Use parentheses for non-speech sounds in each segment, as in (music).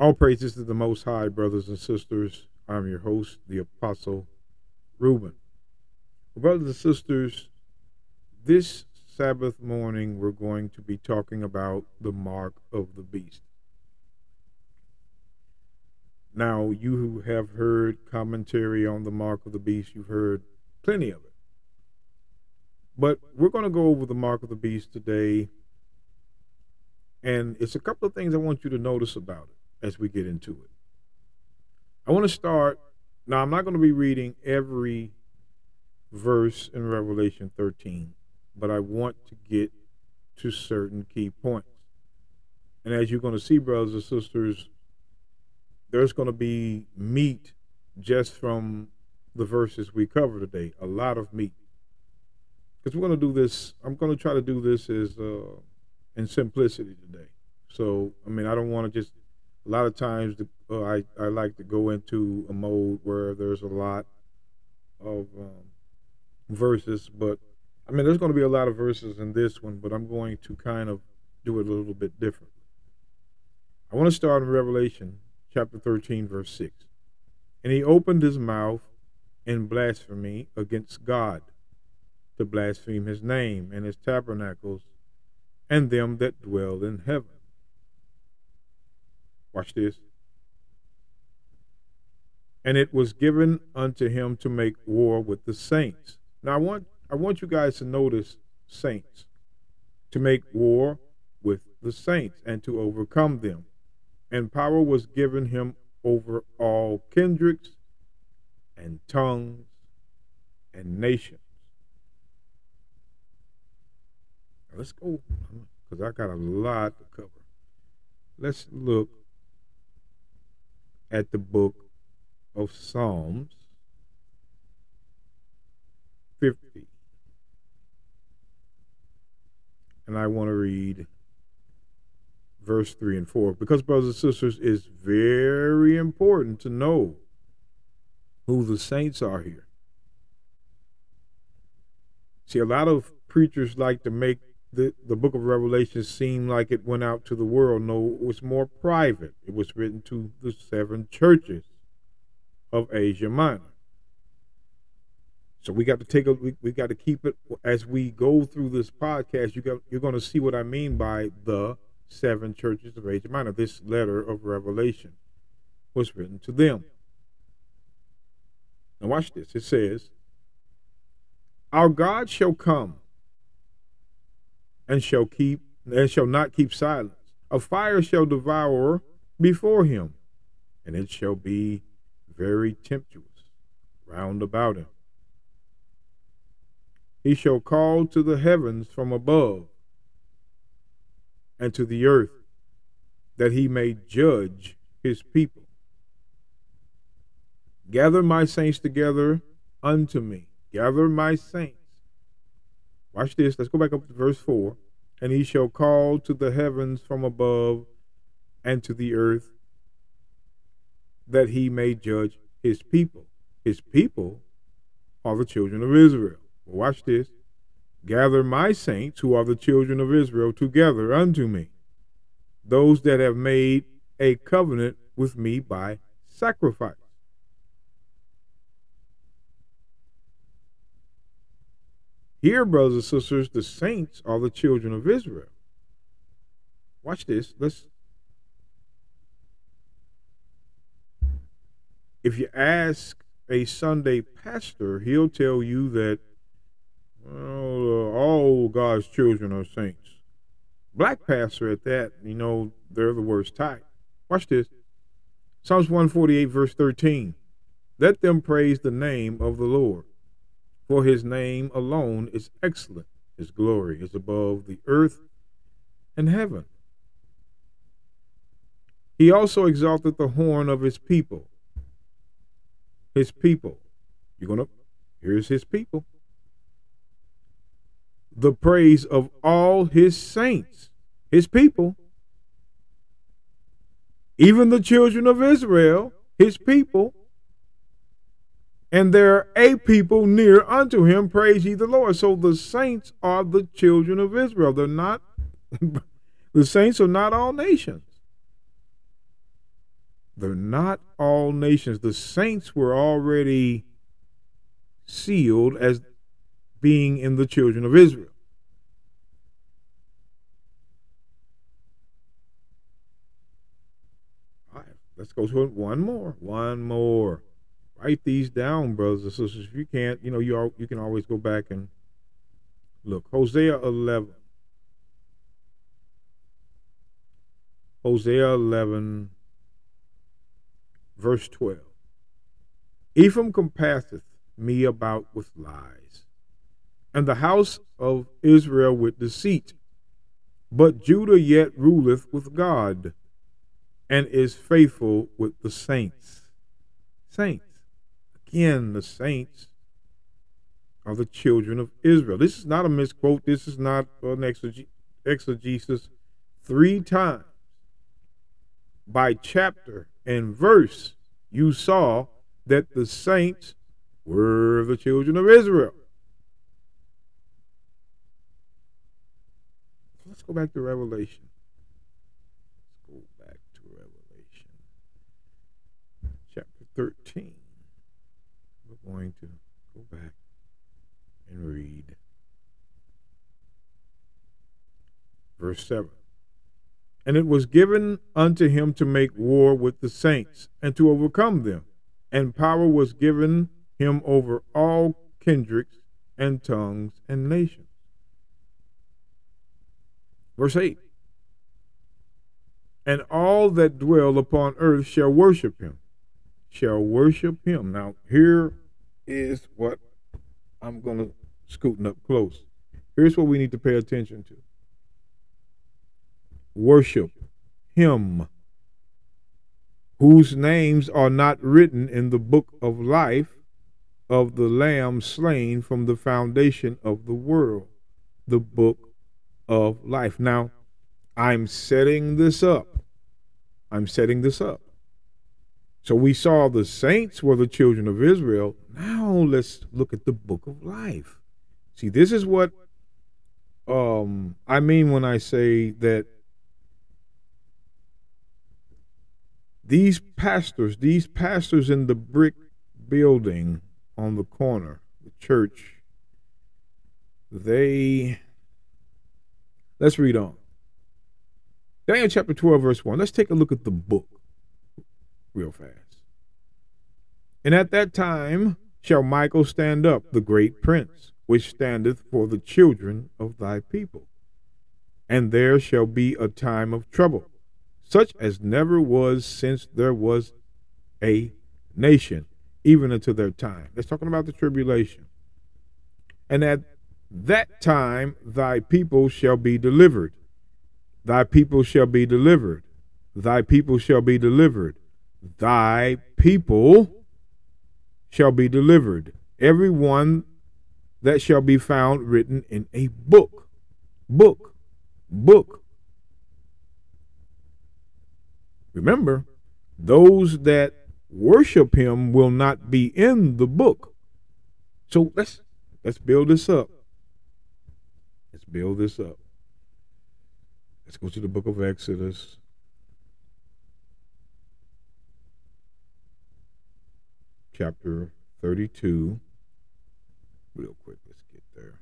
All praises to the Most High, brothers and sisters. I'm your host, the Apostle Reuben. Brothers and sisters, this Sabbath morning we're going to be talking about the mark of the beast. Now, you who have heard commentary on the mark of the beast, you've heard plenty of it. But we're going to go over the mark of the beast today. And it's a couple of things I want you to notice about it as we get into it. I want to start. Now, I'm not going to be reading every verse in Revelation 13, but I want to get to certain key points. And as you're going to see, brothers and sisters, there's going to be meat just from the verses we cover today, a lot of meat. Because we're going to do this, I'm going to try to do this as uh, in simplicity today. So, I mean, I don't want to just a lot of times the, uh, I, I like to go into a mode where there's a lot of um, verses, but I mean, there's going to be a lot of verses in this one, but I'm going to kind of do it a little bit different. I want to start in Revelation chapter 13, verse 6. And he opened his mouth in blasphemy against God, to blaspheme his name and his tabernacles and them that dwell in heaven. Watch this. And it was given unto him to make war with the saints. Now I want I want you guys to notice saints. To make war with the saints and to overcome them. And power was given him over all kindreds and tongues and nations. Now let's go because I got a lot to cover. Let's look at the book of Psalms 50. And I want to read verse 3 and 4 because, brothers and sisters, it's very important to know who the saints are here. See, a lot of preachers like to make the, the book of Revelation seemed like it went out to the world. No, it was more private. It was written to the seven churches of Asia Minor. So we got to take a we, we got to keep it as we go through this podcast. You got you're going to see what I mean by the seven churches of Asia Minor. This letter of Revelation was written to them. Now watch this. It says, "Our God shall come and shall keep and shall not keep silence. A fire shall devour before him, and it shall be very tempestuous round about him. He shall call to the heavens from above and to the earth, that he may judge his people. Gather my saints together unto me. Gather my saints Watch this. Let's go back up to verse 4. And he shall call to the heavens from above and to the earth that he may judge his people. His people are the children of Israel. Watch this. Gather my saints, who are the children of Israel, together unto me, those that have made a covenant with me by sacrifice. Here, brothers and sisters, the saints are the children of Israel. Watch this. Let's. If you ask a Sunday pastor, he'll tell you that well, uh, all God's children are saints. Black pastor at that, you know, they're the worst type. Watch this. Psalms 148, verse 13. Let them praise the name of the Lord for his name alone is excellent. His glory is above the earth and heaven. He also exalted the horn of his people. His people. You're going to, here's his people. The praise of all his saints, his people. Even the children of Israel, his people and there are a people near unto him. Praise ye the Lord. So the saints are the children of Israel. They're not, (laughs) the saints are not all nations. they're not all nations. The saints were already sealed as being in the children of Israel. All right, let's go to one more. One more. Write these down, brothers and sisters. If you can't, you know, you all, you can always go back and look. Hosea 11. Hosea 11, verse 12. Ephraim compasseth me about with lies, and the house of Israel with deceit. But Judah yet ruleth with God, and is faithful with the saints. Saints. Again, the saints are the children of Israel. This is not a misquote. This is not an exegesis. Three times by chapter and verse, you saw that the saints were the children of Israel. Let's go back to Revelation. Let's go back to Revelation. Chapter 13. Going to go back and read verse 7. And it was given unto him to make war with the saints and to overcome them. And power was given him over all kindreds and tongues and nations. Verse 8 And all that dwell upon earth shall worship him, shall worship him. Now, here is what I'm going to scooting up close. Here's what we need to pay attention to worship him whose names are not written in the book of life of the Lamb slain from the foundation of the world, the book of life. Now, I'm setting this up. I'm setting this up. So we saw the saints were the children of Israel. Now let's look at the book of life. See, this is what um, I mean when I say that these pastors, these pastors in the brick building on the corner, the church, they. Let's read on. Daniel chapter 12, verse 1. Let's take a look at the book real fast. And at that time shall Michael stand up, the great prince, which standeth for the children of thy people. And there shall be a time of trouble such as never was since there was a nation, even unto their time. That's talking about the tribulation. And at that time thy people shall be delivered. Thy people shall be delivered. Thy people shall be delivered. Thy people shall be delivered. Every one that shall be found written in a book. Book. Book Remember, those that worship him will not be in the book. So let's let's build this up. Let's build this up. Let's go to the book of Exodus. Chapter 32. Real quick, let's get there.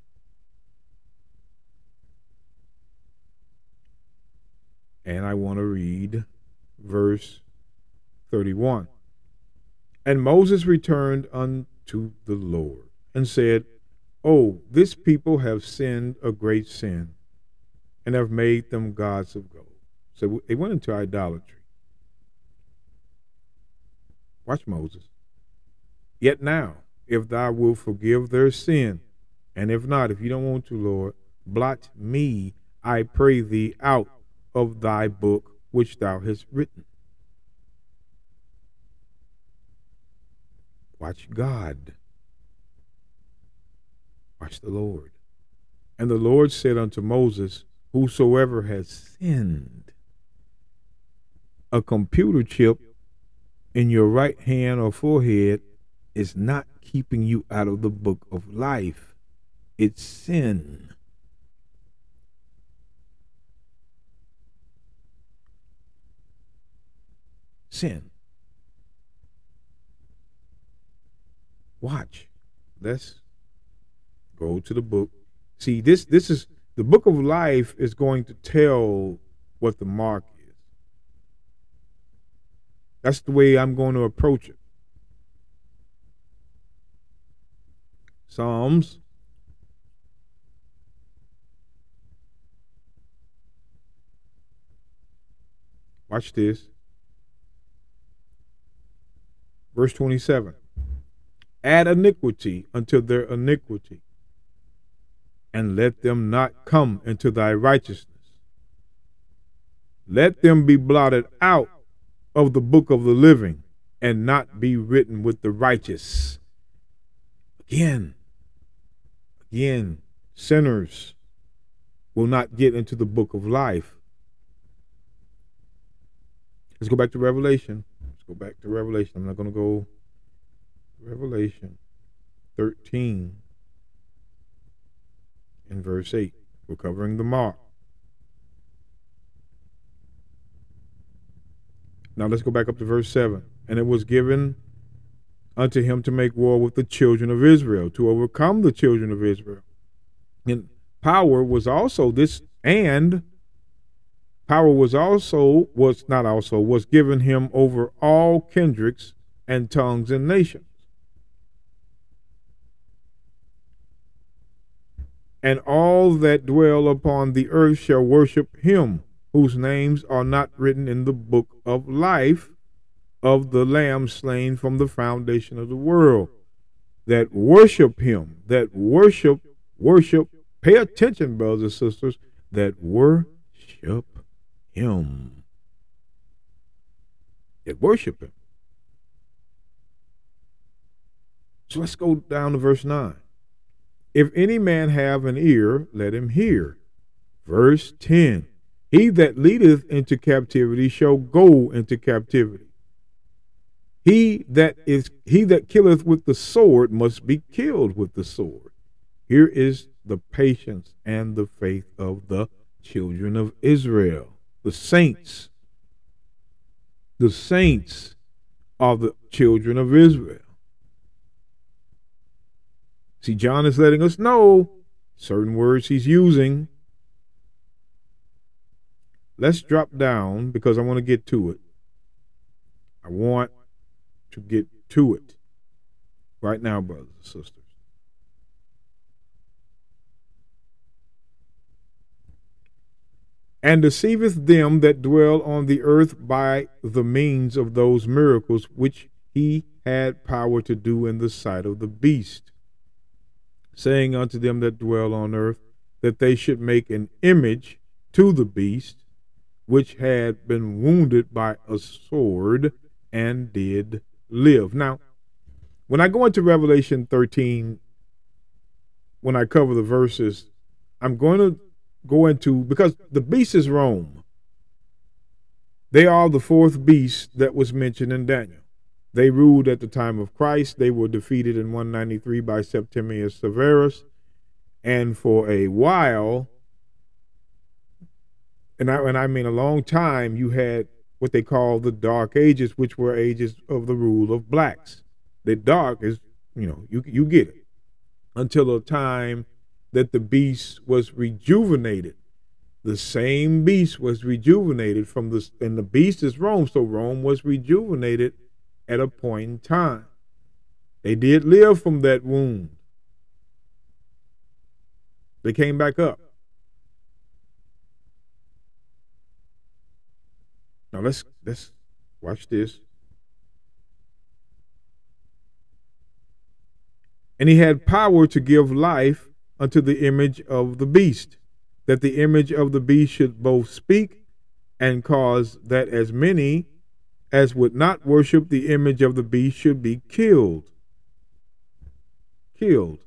And I want to read verse 31. And Moses returned unto the Lord and said, Oh, this people have sinned a great sin and have made them gods of gold. So they went into idolatry. Watch Moses. Yet now, if thou wilt forgive their sin, and if not, if you don't want to, Lord, blot me, I pray thee, out of thy book which thou hast written. Watch God. Watch the Lord. And the Lord said unto Moses, Whosoever has sinned, a computer chip in your right hand or forehead is not keeping you out of the book of life, it's sin. Sin. Watch. Let's go to the book. See, this this is the book of life is going to tell what the mark is. That's the way I'm going to approach it. Psalms Watch this. Verse 27 Add iniquity unto their iniquity, and let them not come into thy righteousness. Let them be blotted out of the book of the living, and not be written with the righteous. Again, again, sinners will not get into the book of life. Let's go back to Revelation. Let's go back to Revelation. I'm not going to go Revelation 13 in verse 8. We're covering the mark. Now let's go back up to verse 7. And it was given unto him to make war with the children of Israel, to overcome the children of Israel. And power was also this, and Power was also, was not also, was given him over all kindreds and tongues and nations. And all that dwell upon the earth shall worship him, whose names are not written in the book of life of the Lamb slain from the foundation of the world. That worship him, that worship, worship, pay attention, brothers and sisters, that worship him. That worship him. So let's go down to verse 9. If any man have an ear, let him hear. Verse 10 He that leadeth into captivity shall go into captivity. He that is he that killeth with the sword must be killed with the sword. Here is the patience and the faith of the children of Israel the saints, the saints are the children of Israel. See, John is letting us know certain words he's using. Let's drop down because I want to get to it. I want to get to it right now, brothers and sisters. and deceiveth them that dwell on the earth by the means of those miracles which he had power to do in the sight of the beast, saying unto them that dwell on earth that they should make an image to the beast, which had been wounded by a sword and did live. Now, when I go into Revelation 13, when I cover the verses, I'm going to go into because the beast is Rome. They are the fourth beast that was mentioned in Daniel. They ruled at the time of Christ. They were defeated in 193 by Septimius Severus. And for a while, and I, and I mean a long time, you had what they call the Dark Ages, which were ages of the rule of blacks. The dark is, you know, you, you get it. Until a time that the beast was rejuvenated. The same beast was rejuvenated from the, and the beast is Rome, so Rome was rejuvenated at a point in time. They did live from that wound. They came back up. Now let's let's watch this. And he had power to give life unto the image of the beast, that the image of the beast should both speak and cause that as many as would not worship the image of the beast should be killed. Killed.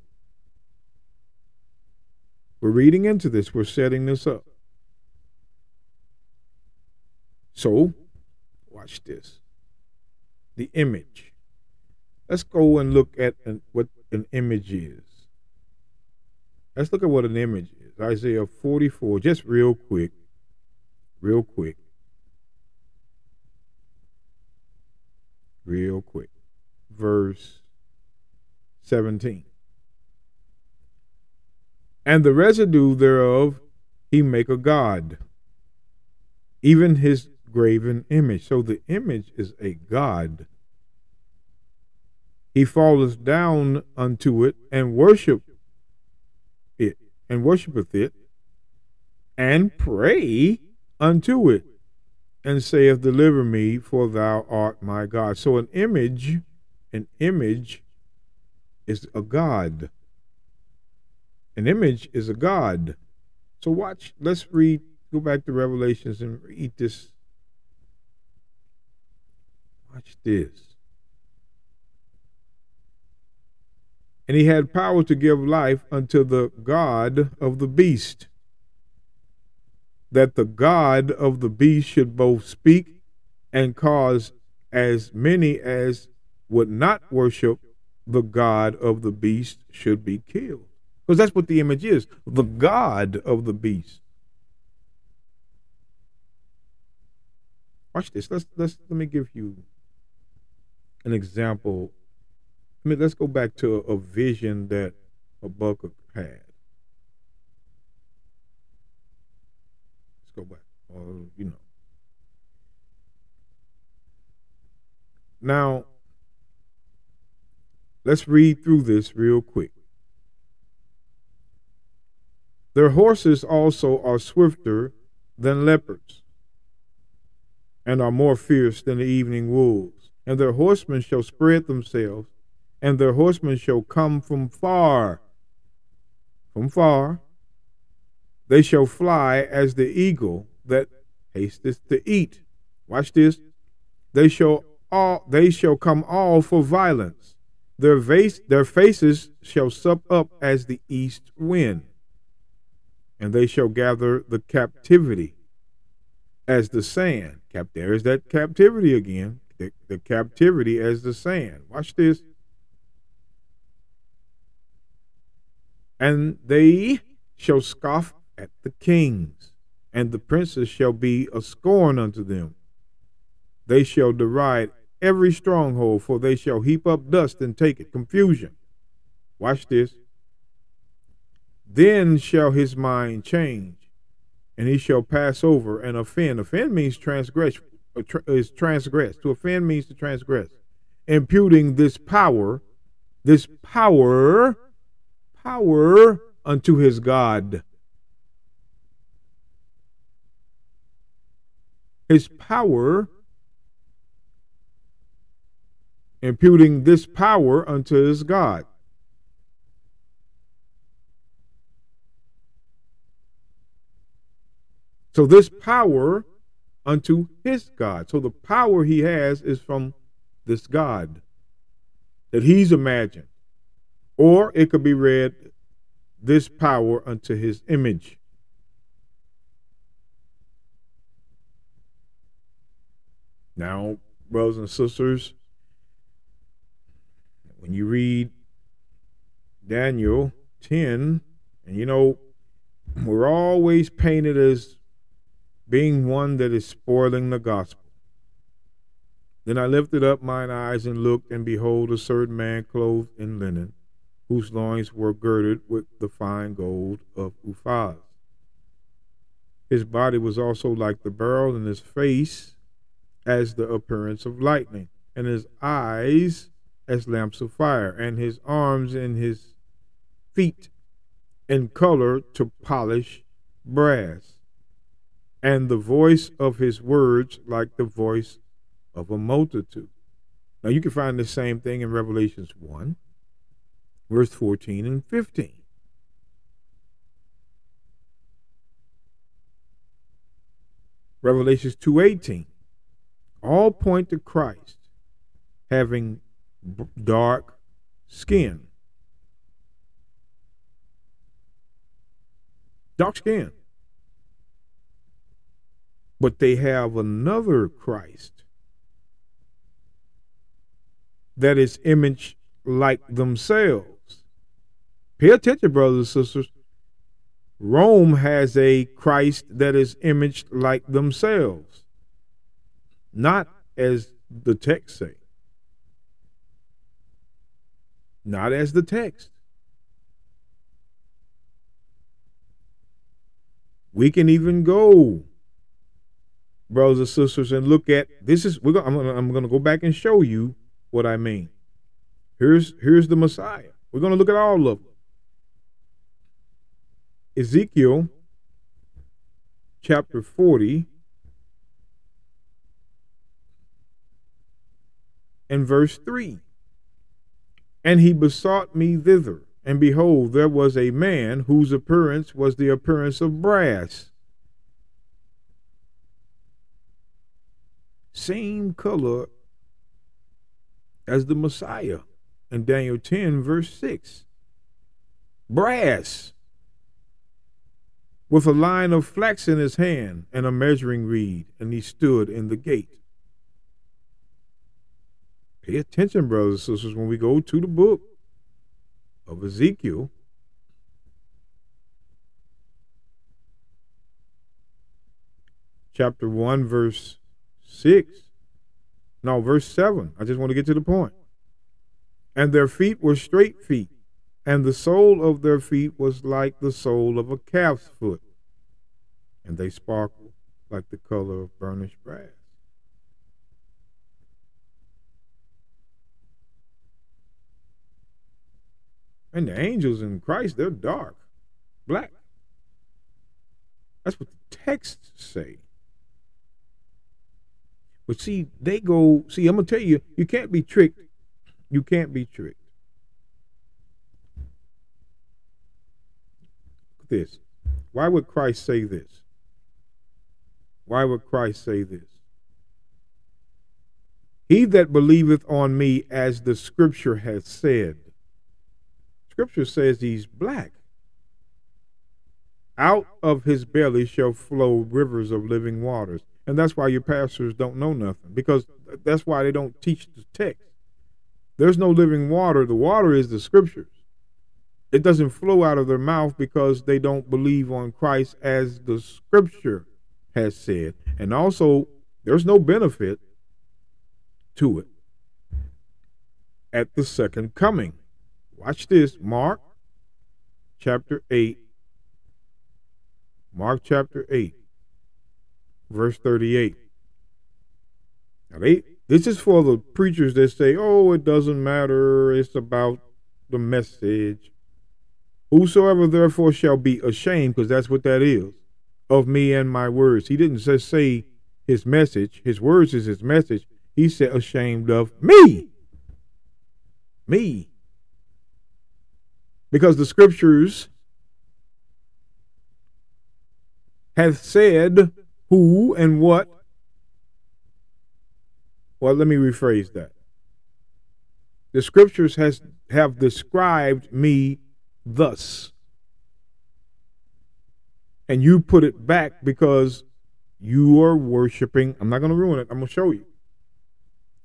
We're reading into this, we're setting this up. So, watch this. The image. Let's go and look at an, what an image is. Let's look at what an image is. Isaiah 44, just real quick. Real quick. Real quick. Verse 17. And the residue thereof he make a god, even his graven image. So the image is a god. He falleth down unto it and worship it, and worshipeth it, and pray unto it, and saith, Deliver me, for thou art my God. So an image, an image is a God. An image is a God. So watch, let's read, go back to Revelations and read this. Watch this. And he had power to give life unto the God of the beast, that the God of the beast should both speak and cause as many as would not worship the God of the beast should be killed. Because that's what the image is the God of the beast. Watch this. Let's let's let me give you an example. I mean, let's go back to a, a vision that Habakkuk had. Let's go back. Or, you know. Now, let's read through this real quick. Their horses also are swifter than leopards, and are more fierce than the evening wolves. And their horsemen shall spread themselves, and their horsemen shall come from far. From far. They shall fly as the eagle that hasteth to eat. Watch this. They shall all they shall come all for violence. Their vase, their faces shall sup up as the east wind and they shall gather the captivity as the sand. Cap, there is that captivity again. The, the captivity as the sand. Watch this. And they shall scoff at the kings, and the princes shall be a scorn unto them. They shall deride every stronghold, for they shall heap up dust and take it. Confusion. Watch this. Then shall his mind change, and he shall pass over and offend. Offend means transgress. Is transgress. To offend means to transgress. Imputing this power, this power, power unto his God. His power, imputing this power unto his God. So this power unto his God. So the power he has is from this God that he's imagined. Or it could be read, this power unto his image. Now, brothers and sisters, when you read Daniel 10, and you know, we're always painted as being one that is spoiling the gospel. Then I lifted up mine eyes and looked, and behold, a certain man clothed in linen, whose loins were girded with the fine gold of Uphaz. His body was also like the beryl, and his face as the appearance of lightning, and his eyes as lamps of fire, and his arms and his feet in color to polish brass and the voice of his words like the voice of a multitude. Now you can find the same thing in Revelations 1, verse 14 and 15. Revelations 2:18 all point to Christ having dark skin. Dark skin but they have another Christ that is image like themselves. Pay attention, brothers and sisters. Rome has a Christ that is imaged like themselves, not as the text say. not as the text. We can even go, brothers and sisters, and look at this is we're gonna, I'm gonna, I'm to go back and show you what I mean. Here's here's the Messiah. We're to look at all of them. Ezekiel chapter 40 and verse 3. And he besought me thither, and behold, there was a man whose appearance was the appearance of brass. Same color as the Messiah in Daniel 10, verse 6. Brass, with a line of flax in his hand and a measuring reed, and he stood in the gate. Pay attention, brothers and sisters, when we go to the book of Ezekiel. Chapter 1, verse 6. No, verse 7. I just want to get to the point. And their feet were straight feet, and the sole of their feet was like the sole of a calf's foot, and they sparkled like the color of burnished brass. And the angels in Christ, they're dark, black. That's what the texts say. But see, they go, see, I'm going to tell you, you can't be tricked. You can't be tricked. This. Why would Christ say this? Why would Christ say this? He that believeth on me, as the scripture has said, Scripture says he's black. Out of his belly shall flow rivers of living waters. And that's why your pastors don't know nothing, because that's why they don't teach the text. There's no living water. The water is the scriptures. It doesn't flow out of their mouth because they don't believe on Christ as the scripture has said. And also, there's no benefit to it at the second coming. Watch this. Mark chapter 8. Mark chapter 8, verse 38. Now, they, this is for the preachers that say, oh, it doesn't matter. It's about the message. Whosoever therefore shall be ashamed, because that's what that is, of me and my words. He didn't just say his message, his words is his message. He said, ashamed of me. Me because the scriptures have said who and what. Well, let me rephrase that. The scriptures has have described me thus. And you put it back because you are worshiping. I'm not going to ruin it. I'm going to show you.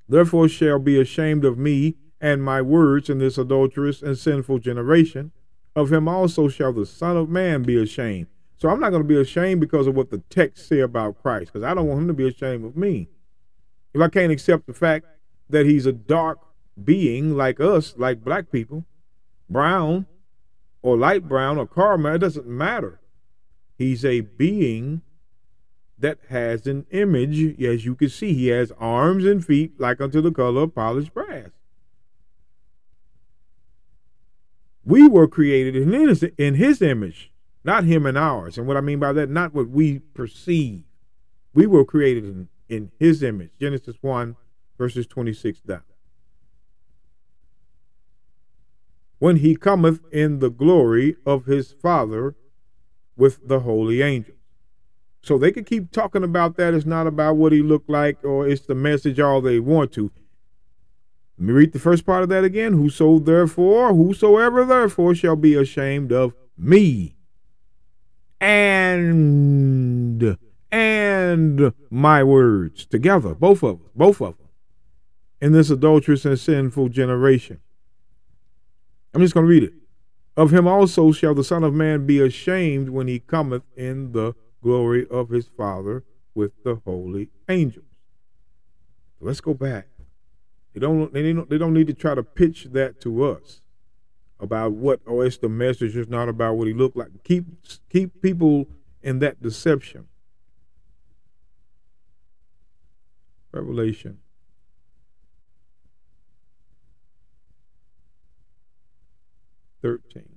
Therefore shall be ashamed of me and my words in this adulterous and sinful generation. Of him also shall the Son of Man be ashamed. So I'm not going to be ashamed because of what the text say about Christ, because I don't want him to be ashamed of me. If I can't accept the fact that he's a dark being like us, like black people, brown or light brown or caramel, it doesn't matter. He's a being that has an image, as you can see. He has arms and feet like unto the color of polished brass. We were created in his, in his image, not him and ours. And what I mean by that, not what we perceive. We were created in, in his image. Genesis 1, verses 26 down. When he cometh in the glory of his Father with the holy angels. So they can keep talking about that. It's not about what he looked like or it's the message all they want to. Let me read the first part of that again. Whoso therefore, whosoever therefore shall be ashamed of me and and my words together, both of them, both of them, in this adulterous and sinful generation. I'm just going to read it. Of him also shall the Son of Man be ashamed when he cometh in the glory of his Father with the holy angels. Let's go back. They don't they don't they don't need to try to pitch that to us. About what oh it's the message it's not about what he looked like keep keep people in that deception revelation Thirteen.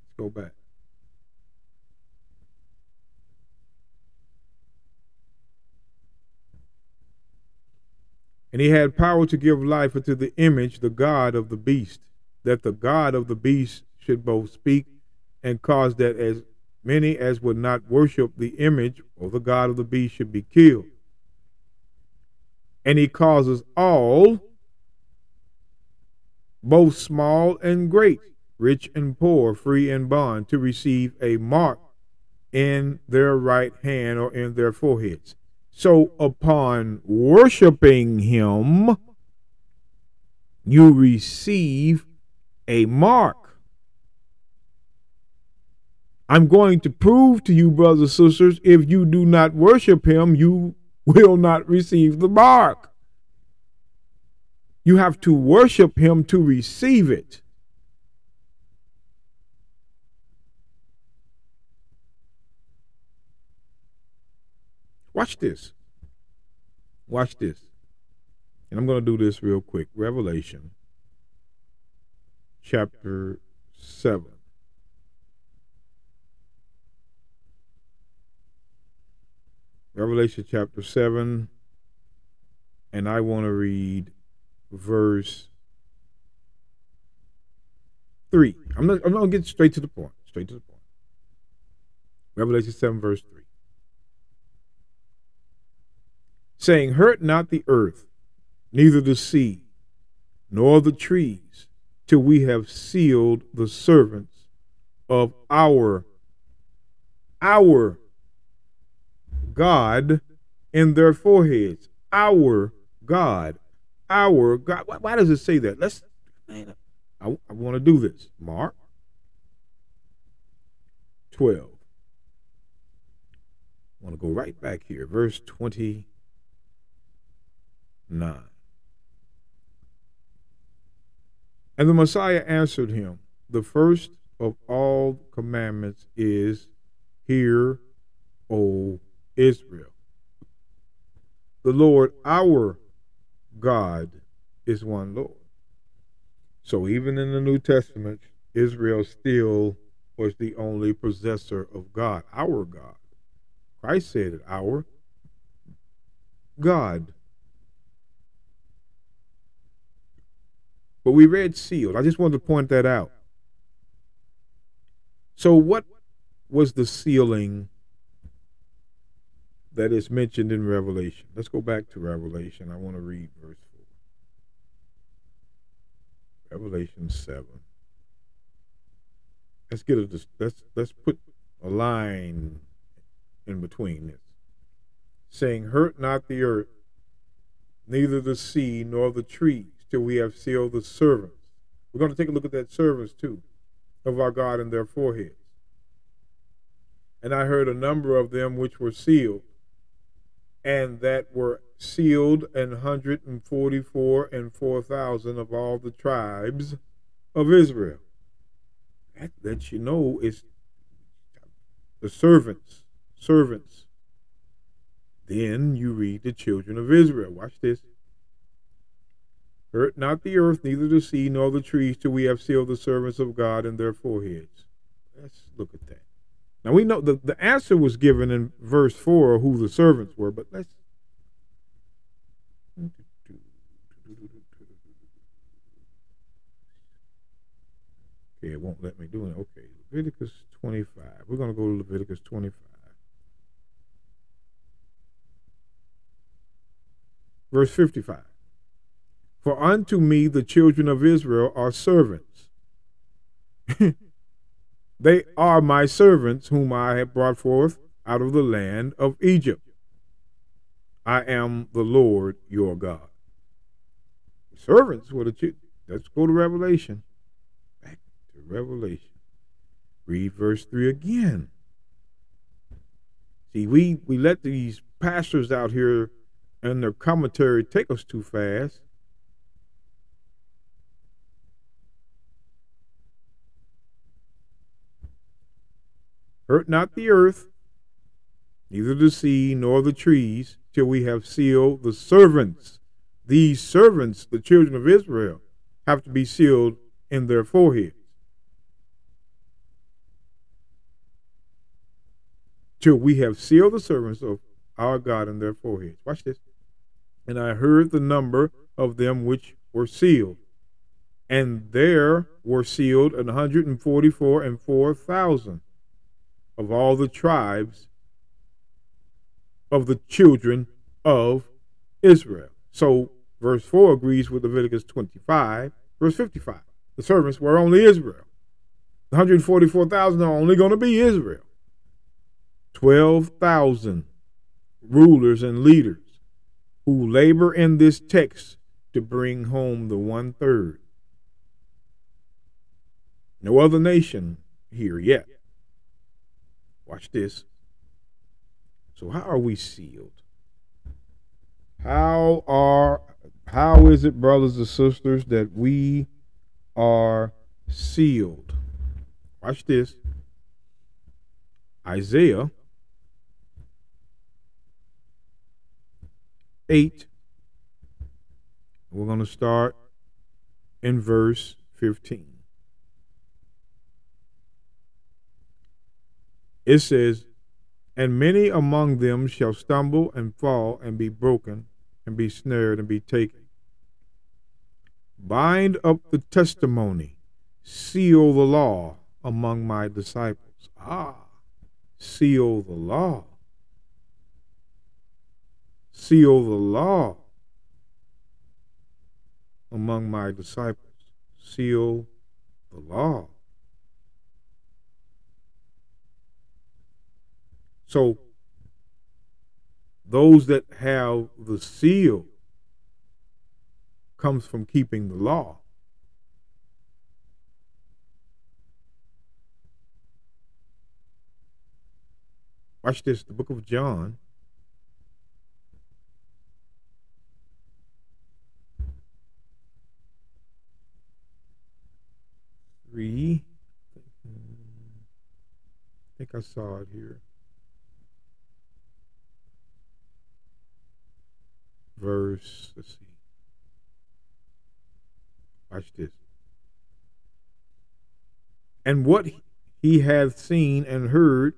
Let's go back. And he had power to give life unto the image, the God of the beast, that the God of the beast should both speak and cause that as many as would not worship the image or the God of the beast should be killed. And he causes all, both small and great, rich and poor, free and bond, to receive a mark in their right hand or in their foreheads so upon worshiping him, you receive a mark. I'm going to prove to you, brothers and sisters, if you do not worship him, you (laughs) will not receive the mark. You have to worship him to receive it. Watch this. Watch this. And I'm going to do this real quick. Revelation chapter 7. Revelation chapter 7. And I want to read verse 3. I'm, I'm going to get straight to the point. Straight to the point. Revelation 7, verse 3. Saying, Hurt not the earth, neither the sea, nor the trees, till we have sealed the servants of our our God in their foreheads. Our God. Our God. Why, why does it say that? Let's man, I, I want to do this. Mark 12. I want to go right back here. Verse 20 9. And the Messiah answered him, The first of all commandments is, Hear, O Israel. The Lord our God is one Lord. So even in the New Testament, Israel still was the only possessor of God, our God. Christ said it, our God. But we read sealed. I just wanted to point that out. So, what was the sealing that is mentioned in Revelation? Let's go back to Revelation. I want to read verse 4. Revelation 7. Let's get a let's let's put a line in between this. Saying, Hurt not the earth, neither the sea nor the trees till we have sealed the servants. We're going to take a look at that servants too, of our God in their foreheads. And I heard a number of them which were sealed, and that were sealed an hundred and forty-four and four thousand of all the tribes of Israel. That lets you know is the servants, servants. Then you read the children of Israel. Watch this. Hurt not the earth, neither the sea, nor the trees, till we have sealed the servants of God in their foreheads. Let's look at that. Now we know the, the answer was given in verse 4 who the servants were, but let's. Okay, it won't let me do it. Okay, Leviticus 25. We're going to go to Leviticus 25. Verse 55. For unto me the children of Israel are servants. (laughs) they are my servants, whom I have brought forth out of the land of Egypt. I am the Lord your God. Servants were the children. Let's go to Revelation. Back to Revelation. Read verse 3 again. See, we, we let these pastors out here and their commentary take us too fast. Hurt not the earth, neither the sea nor the trees, till we have sealed the servants. These servants, the children of Israel, have to be sealed in their foreheads. Till we have sealed the servants of our God in their foreheads. Watch this. And I heard the number of them which were sealed, and there were sealed an hundred and forty-four and four thousand of all the tribes of the children of Israel. So verse 4 agrees with Leviticus 25, verse 55. The servants were only Israel. The 144,000 are only going to be Israel. 12,000 rulers and leaders who labor in this text to bring home the one third. No other nation here yet. Watch this. So how are we sealed? How are how is it, brothers and sisters, that we are sealed? Watch this. Isaiah 8. We're going to start in verse 15. It says, And many among them shall stumble and fall and be broken and be snared and be taken. Bind up the testimony, seal the law among my disciples. Ah, seal the law. Seal the law among my disciples. Seal the law. So those that have the seal comes from keeping the law. Watch this, the book of John. Three. I think I saw it here. Verse, let's see. Watch this. And what he hath seen and heard,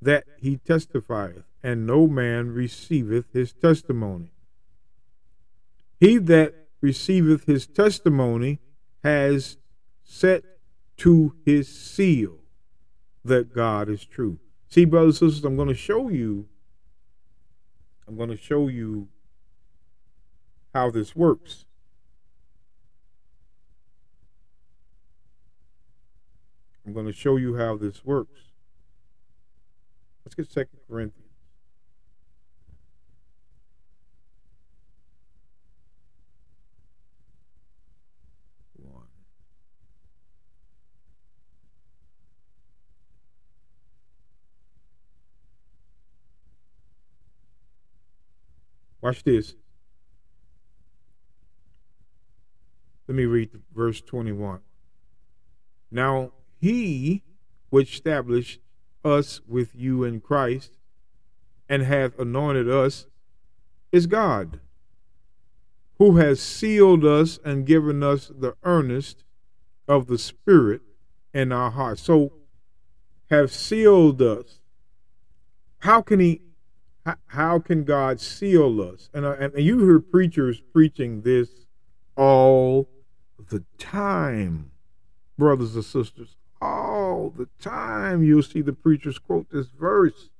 that he testifieth, and no man receiveth his testimony. He that receiveth his testimony has set to his seal that God is true. See, brothers and sisters, I'm going to show you. I'm going to show you how this works. I'm going to show you how this works. Let's get Second Corinthians. One. Watch this. Let me read verse 21. Now he which established us with you in Christ and hath anointed us is God, who has sealed us and given us the earnest of the Spirit in our hearts. So, have sealed us. How can He? How can God seal us? And, uh, and you hear preachers preaching this all the time, brothers and sisters. All the time you'll see the preachers quote this verse.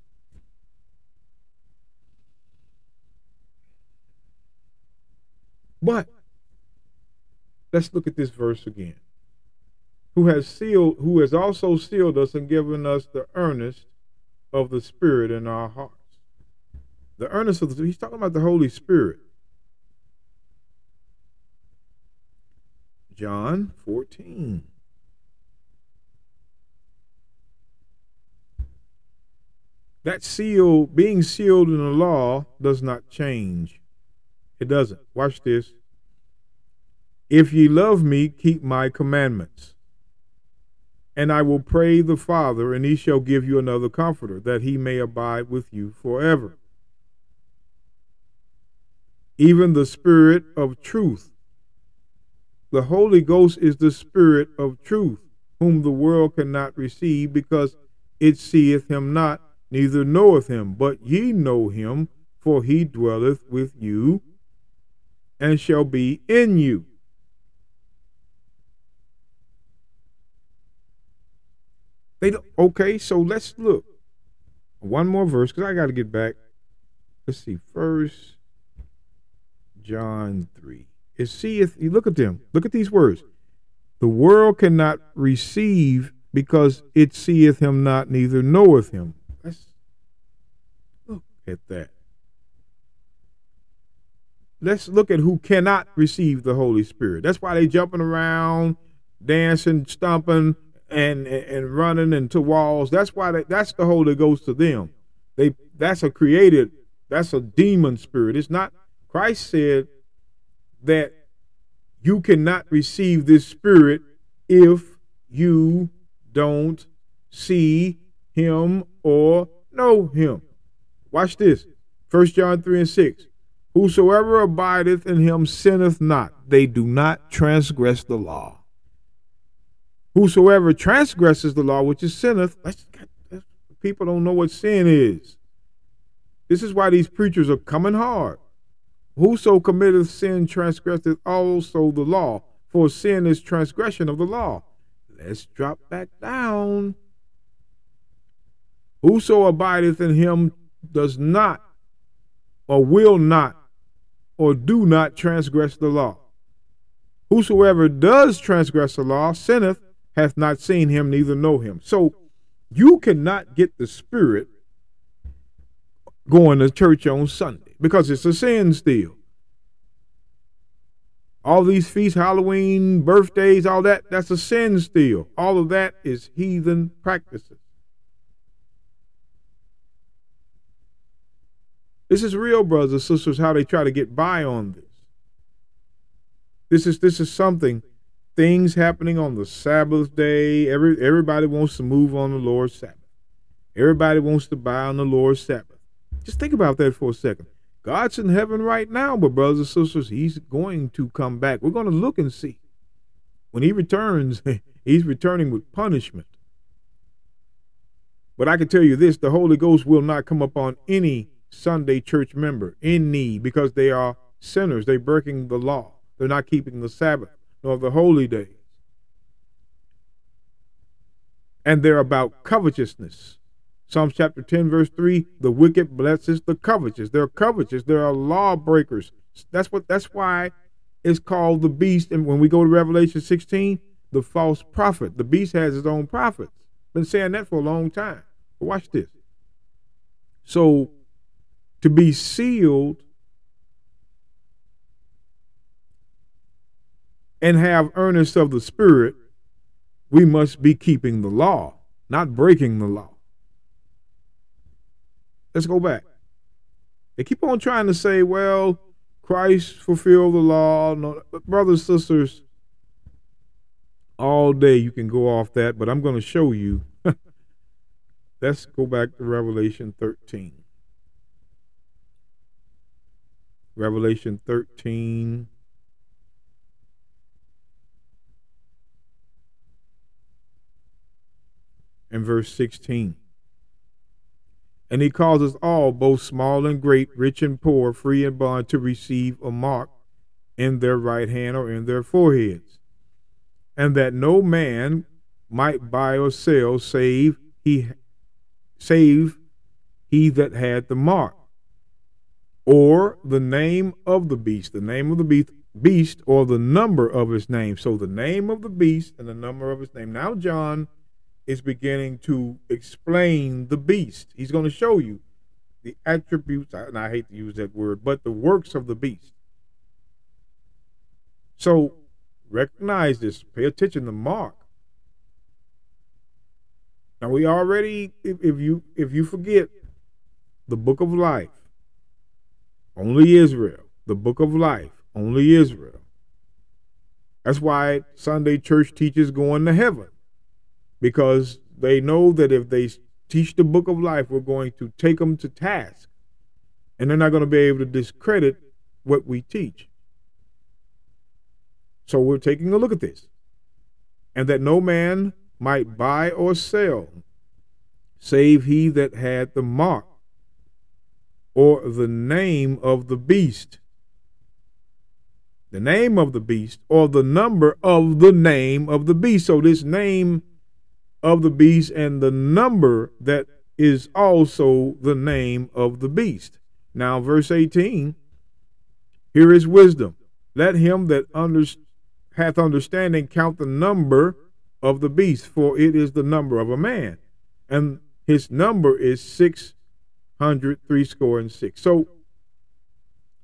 But let's look at this verse again. Who has sealed, who has also sealed us and given us the earnest of the Spirit in our hearts. The earnest of the, he's talking about the Holy Spirit. John 14. That seal, being sealed in the law, does not change. It doesn't. Watch this. If ye love me, keep my commandments. And I will pray the Father, and he shall give you another comforter, that he may abide with you forever. Even the Spirit of truth. The Holy Ghost is the Spirit of truth, whom the world cannot receive, because it seeth him not, neither knoweth him. But ye know him, for he dwelleth with you, and shall be in you. They okay, so let's look. One more verse, because I got to get back. Let's see, First John 3. It seeth, you look at them, look at these words. The world cannot receive because it seeth him not, neither knoweth him. Let's look at that. Let's look at who cannot receive the Holy Spirit. That's why they jumping around, dancing, stomping, and and running into walls. That's why they, that's the Holy Ghost to them. They that's a created, that's a demon spirit. It's not. Christ said that you cannot receive this spirit if you don't see him or know him. Watch this. First John 3 and 6. Whosoever abideth in him sinneth not. They do not transgress the law. Whosoever transgresses the law, which is sinneth, that's, people don't know what sin is. This is why these preachers are coming hard. Whoso committeth sin transgresseth also the law, for sin is transgression of the law. Let's drop back down. Whoso abideth in him does not, or will not, or do not transgress the law. Whosoever does transgress the law sinneth, hath not seen him, neither know him. So you cannot get the Spirit going to church on Sunday because it's a sin still. All these feasts, Halloween, birthdays, all that, that's a sin still. All of that is heathen practices. This is real, brothers and sisters, how they try to get by on this. This is this is something things happening on the Sabbath day. Every everybody wants to move on the Lord's Sabbath. Everybody wants to buy on the Lord's Sabbath. Just think about that for a second. God's in heaven right now, but brothers and sisters, He's going to come back. We're going to look and see. When He returns, (laughs) He's returning with punishment. But I can tell you this the Holy Ghost will not come upon any Sunday church member, any, because they are sinners. They're breaking the law, they're not keeping the Sabbath nor the holy days. And they're about covetousness. Psalms chapter 10, verse 3 the wicked blesses the covetous. They're covetous, they're lawbreakers. That's what that's why it's called the beast. And when we go to Revelation 16, the false prophet. The beast has his own prophets. Been saying that for a long time. Watch this. So to be sealed and have earnest of the Spirit, we must be keeping the law, not breaking the law. Let's go back. They keep on trying to say, well, Christ fulfilled the law. No, brothers, and sisters, all day you can go off that, but I'm going to show you. (laughs) Let's go back to Revelation 13. Revelation 13. and verse 16. And he causes all, both small and great, rich and poor, free and bond, to receive a mark in their right hand or in their foreheads, and that no man might buy or sell save he save he that had the mark, or the name of the beast, the name of the beast, beast or the number of his name. So the name of the beast and the number of his name. Now John is beginning to explain the beast. He's going to show you the attributes, and I hate to use that word, but the works of the beast. So recognize this, pay attention to Mark. Now we already, if, if you if you forget the book of life, only Israel, the book of life, only Israel. That's why Sunday church teaches going to heaven because they know that if they teach the book of life, we're going to take them to task. And they're not going to be able to discredit what we teach. So we're taking a look at this. And that no man might buy or sell, save he that had the mark or the name of the beast. The name of the beast or the number of the name of the beast. So this name of the beast and the number that is also the name of the beast. Now, verse 18 here is wisdom. Let him that under, hath understanding count the number of the beast, for it is the number of a man. And his number is six hundred three score and six. So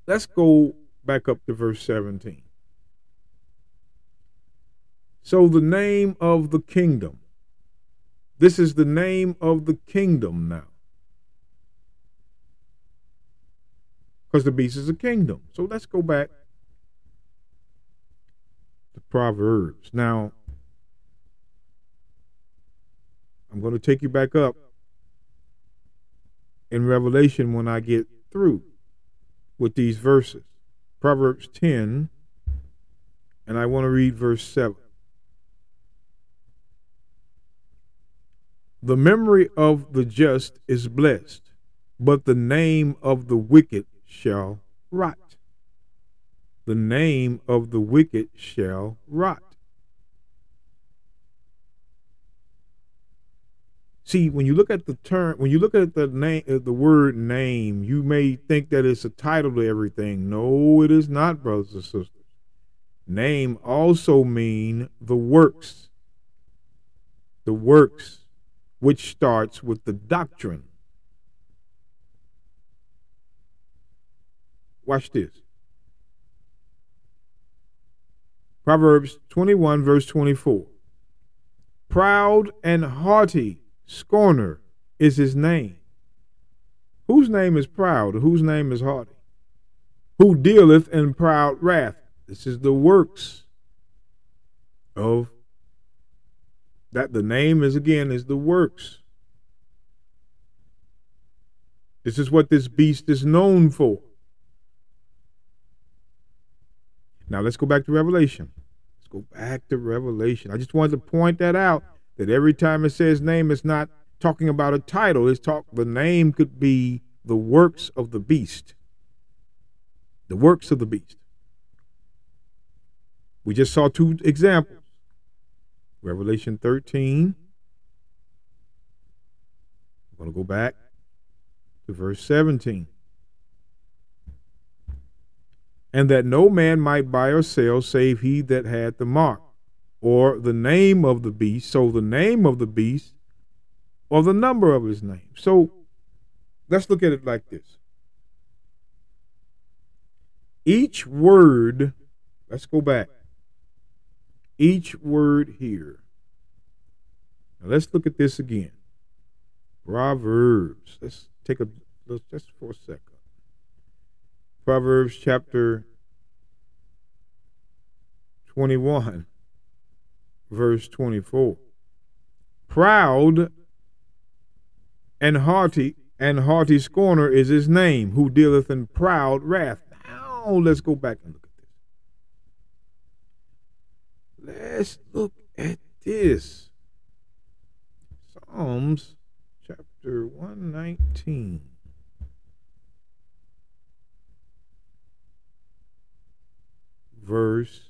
let's go back up to verse 17. So the name of the kingdom this is the name of the kingdom now. Because the beast is a kingdom. So let's go back to Proverbs. Now, I'm going to take you back up in Revelation when I get through with these verses. Proverbs 10, and I want to read verse 7. The memory of the just is blessed, but the name of the wicked shall rot. The name of the wicked shall rot. See, when you look at the term, when you look at the name, uh, the word name, you may think that it's a title to everything. No, it is not, brothers and sisters. Name also mean the works. The works which starts with the doctrine. Watch this. Proverbs 21, verse 24. Proud and haughty scorner is his name. Whose name is proud? Whose name is haughty? Who dealeth in proud wrath? This is the works of that the name is again is the works. This is what this beast is known for. Now let's go back to Revelation. Let's go back to Revelation. I just wanted to point that out that every time it says name, it's not talking about a title. It's talk the name could be the works of the beast. The works of the beast. We just saw two examples. Revelation 13. I'm going to go back to verse 17. And that no man might buy or sell save he that had the mark, or the name of the beast, so the name of the beast, or the number of his name. So let's look at it like this. Each word, let's go back each word here. Now let's look at this again. Proverbs. Let's take a let's just for a second. Proverbs chapter 21, verse 24. Proud and haughty and haughty scorner is his name, who dealeth in proud wrath. Now let's go back and look Let's look at this. Psalms chapter 119. Verse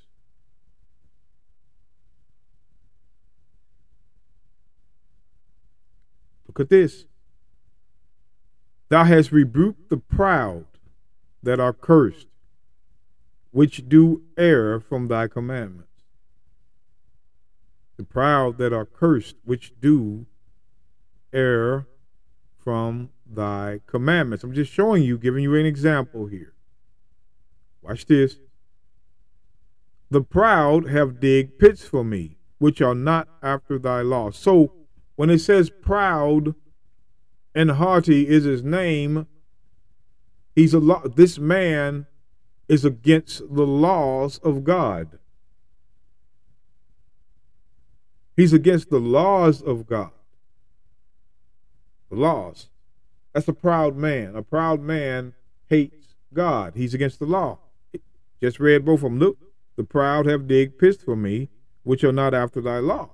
Look at this. Thou hast rebuked the proud that are cursed, which do err from thy commandment the proud that are cursed, which do err from thy commandments. I'm just showing you, giving you an example here. Watch this. The proud have digged pits for me, which are not after thy law. So when it says proud and haughty is his name, he's a law. This man is against the laws of God. He's against the laws of God. The laws. That's a proud man. A proud man hates God. He's against the law. Just read both of them. Look, the proud have digged pits for me, which are not after thy law.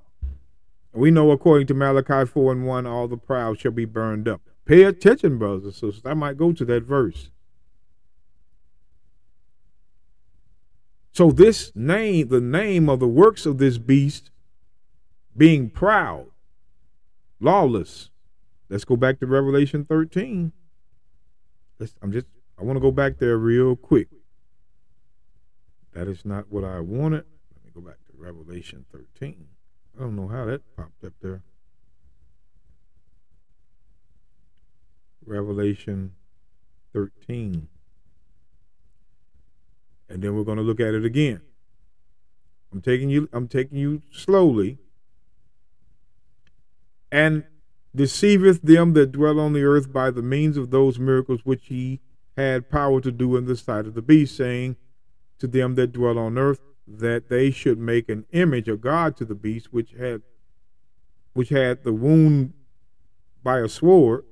We know according to Malachi 4 and 1, all the proud shall be burned up. Pay attention, brothers and sisters. I might go to that verse. So this name, the name of the works of this beast, being proud, lawless. Let's go back to Revelation 13. Let's, I'm just I want to go back there real quick. That is not what I wanted. Let me go back to Revelation 13. I don't know how that popped up there. Revelation 13. And then we're going to look at it again. I'm taking you I'm taking you slowly. And deceiveth them that dwell on the earth by the means of those miracles which he had power to do in the sight of the beast, saying to them that dwell on earth that they should make an image of God to the beast which had which had the wound by a sword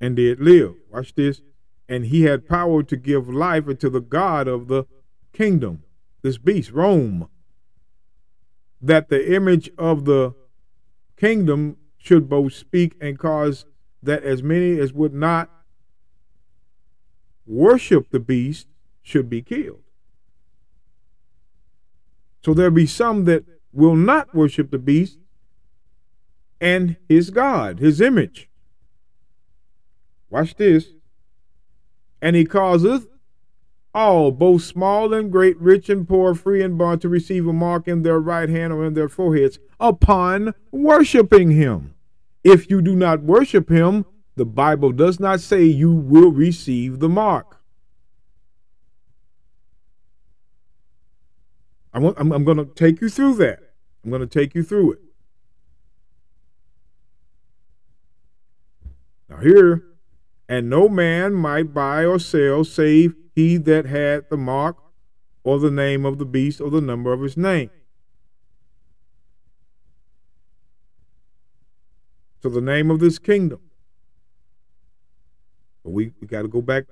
and did live. Watch this. And he had power to give life unto the God of the kingdom, this beast, Rome, that the image of the kingdom should both speak and cause that as many as would not worship the beast should be killed. So there be some that will not worship the beast and his God, his image. Watch this. And he causeth all, both small and great, rich and poor, free and bond, to receive a mark in their right hand or in their foreheads upon worshiping him. If you do not worship him, the Bible does not say you will receive the mark. I'm, I'm, I'm going to take you through that. I'm going to take you through it. Now, here, and no man might buy or sell save he that had the mark or the name of the beast or the number of his name. So, the name of this kingdom. But we, we got to go back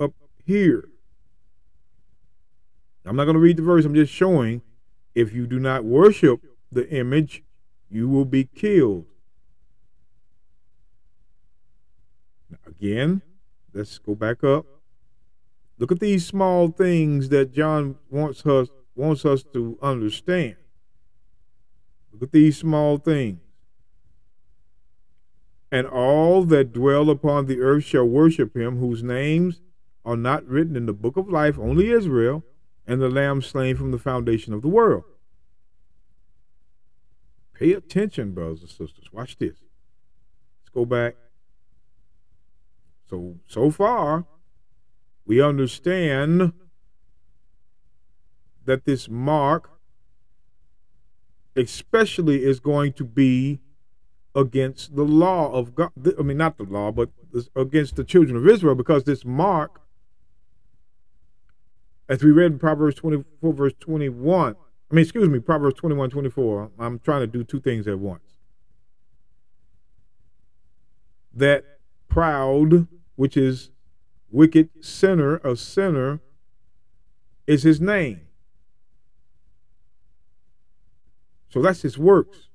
up here. I'm not going to read the verse, I'm just showing if you do not worship the image, you will be killed. Again, let's go back up. Look at these small things that John wants us wants us to understand. Look at these small things. And all that dwell upon the earth shall worship him, whose names are not written in the book of life, only Israel, and the lamb slain from the foundation of the world. Pay attention, brothers and sisters. Watch this. Let's go back. So, so far, we understand that this mark, especially, is going to be against the law of God. I mean, not the law, but against the children of Israel, because this mark as we read in Proverbs 24, verse 21. I mean, excuse me, Proverbs 21, 24. I'm trying to do two things at once. That proud, which is wicked sinner, a sinner, is his name. So that's his works,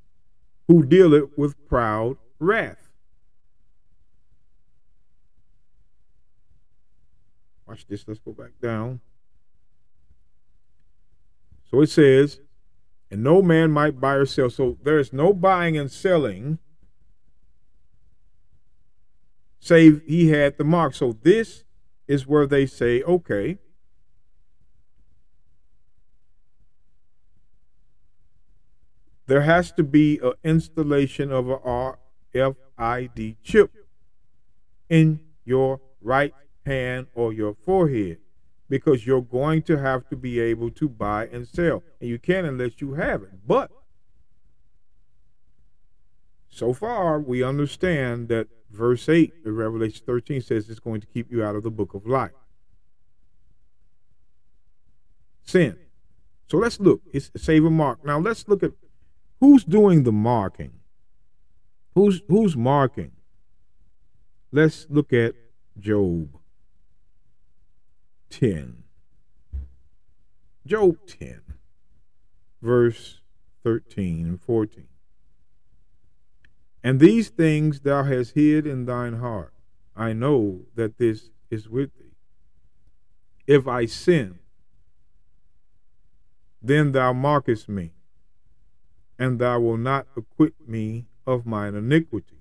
who deal it with proud wrath. Watch this. Let's go back down. So it says, and no man might buy or sell. So there is no buying and selling save he had the mark. So this is where they say, okay, there has to be an installation of a RFID chip in your right hand or your forehead because you're going to have to be able to buy and sell. And you can't unless you have it. But so far, we understand that verse 8 of Revelation 13 says it's going to keep you out of the book of life. Sin. So let's look. It's save mark. Now let's look at who's doing the marking. Who's who's marking? Let's look at Job 10. Job 10, verse 13 and 14. And these things thou hast hid in thine heart. I know that this is with thee. If I sin, then thou markest me, and thou wilt not acquit me of mine iniquity.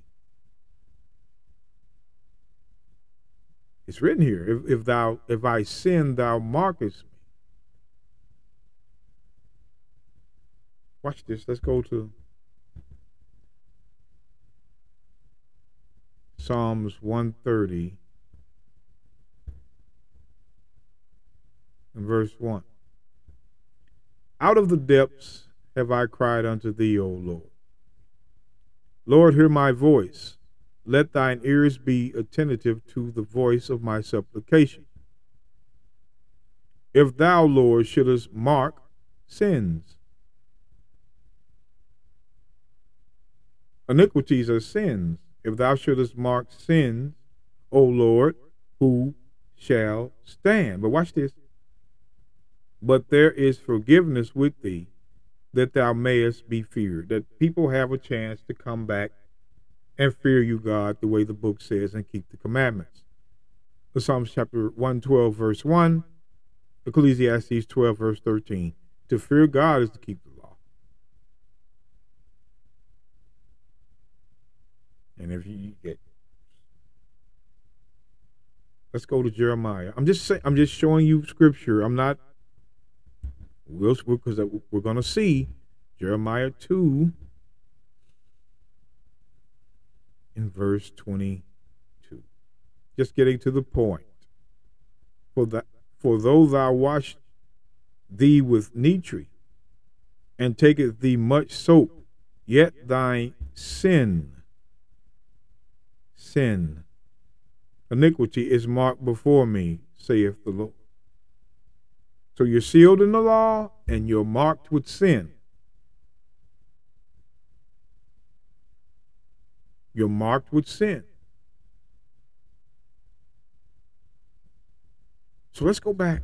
It's written here, if, if thou if I sin, thou markest me. Watch this. Let's go to Psalms 130 and verse 1. Out of the depths have I cried unto thee, O Lord. Lord, hear my voice. Let thine ears be attentive to the voice of my supplication. If thou, Lord, shouldest mark sins, iniquities are sins. If thou shouldest mark sins, O Lord, who shall stand? But watch this. But there is forgiveness with thee, that thou mayest be feared. That people have a chance to come back and fear you, God, the way the book says, and keep the commandments. The Psalms chapter 112, verse 1, Ecclesiastes 12, verse 13. To fear God is to keep the law. And if you get let's go to Jeremiah. I'm just saying I'm just showing you scripture. I'm not we'll because we're going to see Jeremiah 2 in verse 22. Just getting to the point. For that for though thou wash thee with nitre, and taketh thee much soap, yet thy sin, sin, iniquity is marked before me, saith the Lord. So you're sealed in the law and you're marked with sin. You're marked with sin. So let's go back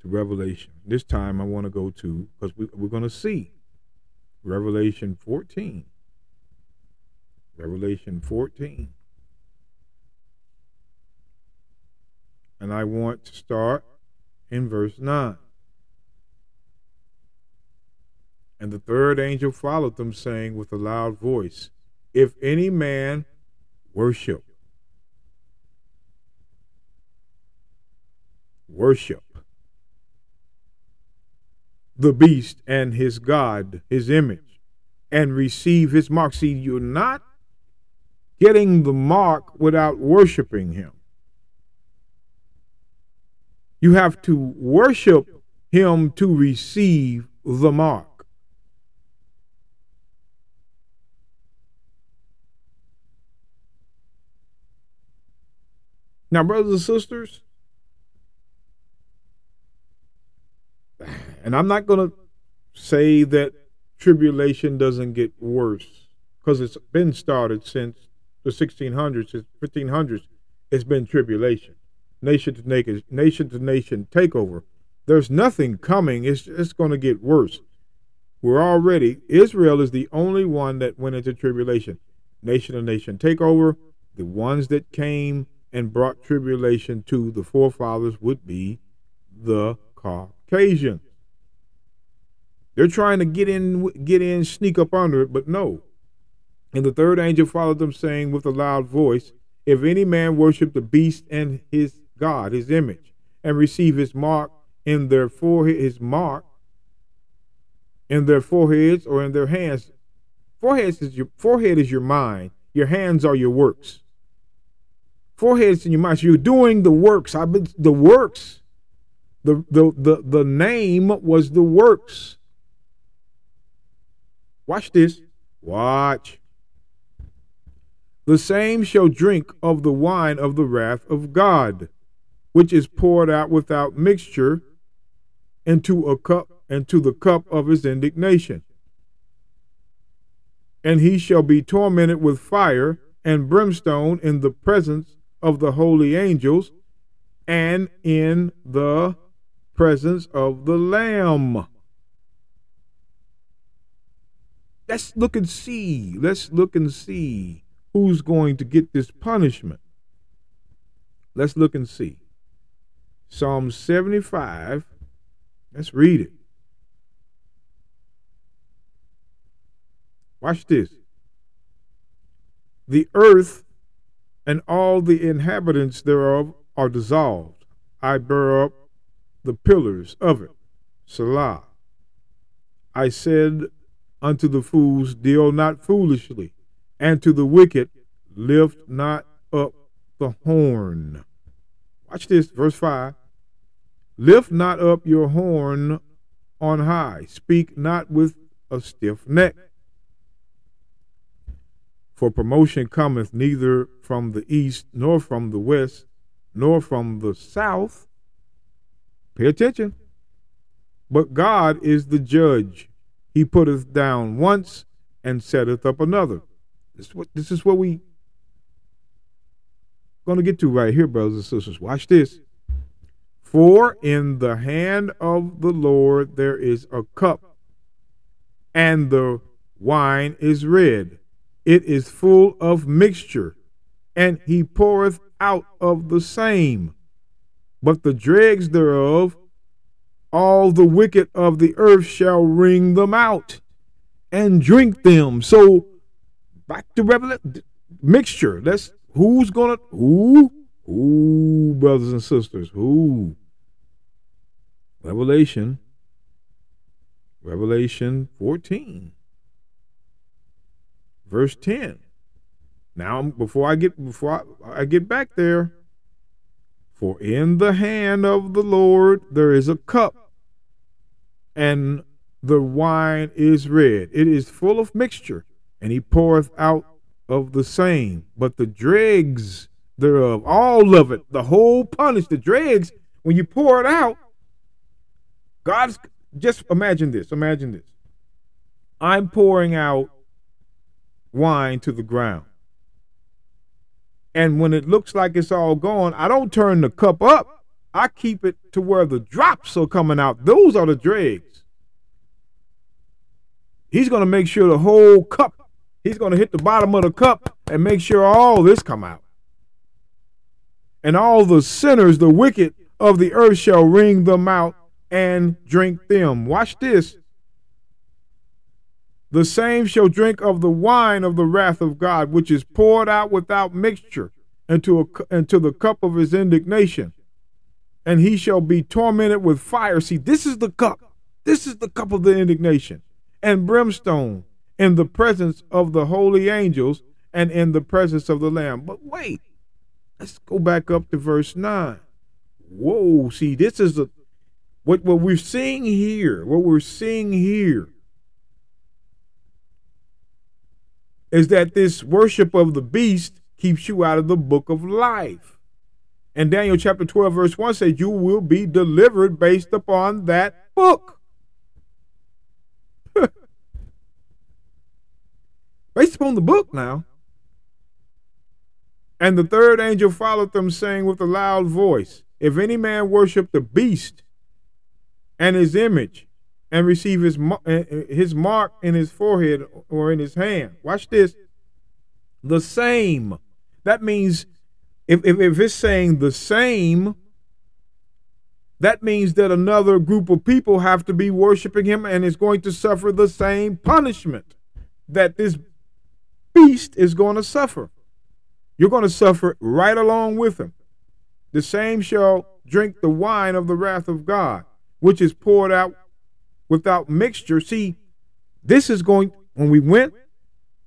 to Revelation. This time I want to go to, because we, we're going to see Revelation 14. Revelation 14. And I want to start in verse 9. And the third angel followed them, saying with a loud voice, If any man worship, worship the beast and his God, his image, and receive his mark. See, you're not getting the mark without worshiping him. You have to worship him to receive the mark. Now, brothers and sisters, and I'm not going to say that tribulation doesn't get worse because it's been started since the 1600s, 1500s. It's been tribulation, nation to nation, nation to nation takeover. There's nothing coming. It's it's going to get worse. We're already Israel is the only one that went into tribulation, nation to nation takeover. The ones that came and brought tribulation to the forefathers would be the Caucasians. They're trying to get in, get in, sneak up under it, but no. And the third angel followed them, saying with a loud voice, If any man worship the beast and his God, his image, and receive his mark in their forehead, his mark in their foreheads or in their hands. Forehead is your forehead is your mind. Your hands are your works foreheads in your mind. So you're doing the works. I've been the works. The the the, the name was the works. Watch this. Watch. The same shall drink of the wine of the wrath of God, which is poured out without mixture into a cup into the cup of his indignation. And he shall be tormented with fire and brimstone in the presence of the holy angels and in the presence of the Lamb. Let's look and see. Let's look and see who's going to get this punishment. Let's look and see. Psalm 75. Let's read it. Watch this. The earth and all the inhabitants thereof are dissolved. I bear up the pillars of it. Selah. I said unto the fools, Deal not foolishly, and to the wicked, Lift not up the horn. Watch this, verse 5. Lift not up your horn on high, speak not with a stiff neck. For promotion cometh neither from the east, nor from the west, nor from the south. Pay attention. But God is the judge. He putteth down once and setteth up another. This is what, this is what we to get to right here, brothers and sisters. Watch this. For in the hand of the Lord there is a cup, and the wine is red it is full of mixture, and he poureth out of the same. But the dregs thereof, all the wicked of the earth shall wring them out and drink them. So back to Revelation mixture. That's who's gonna who who brothers and sisters who Revelation Revelation 14 verse 10. Now, before I get before I, I get back there, for in the hand of the Lord there is a cup, and the wine is red. It is full of mixture, and he poureth out of the same. But the dregs thereof, all of it, the whole punish, the dregs, when you pour it out, God's just imagine this, imagine this. I'm pouring out wine to the ground. And when it looks like it's all gone, I don't turn the cup up. I keep it to where the drops are coming out. Those are the dregs. He's going to make sure the whole cup, he's going to hit the bottom of the cup and make sure all this come out. And all the sinners, the wicked of the earth shall wring them out and drink them. Watch this the same shall drink of the wine of the wrath of God, which is poured out without mixture into, a, into the cup of his indignation. And he shall be tormented with fire. See, this is the cup. This is the cup of the indignation. And brimstone in the presence of the holy angels and in the presence of the Lamb. But wait, let's go back up to verse 9. Whoa, see, this is a what, what we're seeing here, what we're seeing here is that this worship of the beast keeps you out of the book of life. And Daniel chapter 12, verse 1 says, You will be delivered based upon that book. Based upon the book now. And the third angel followed them, saying with a loud voice, If any man worship the beast and his image, and receive his uh, uh, his mark in his forehead or in his hand. Watch this. The same. That means if, if, if it's saying the same, that means that another group of people have to be worshiping him and is going to suffer the same punishment that this beast is going to suffer. You're going to suffer right along with him. The same shall drink the wine of the wrath of God, which is poured out without mixture. See, this is going, when we went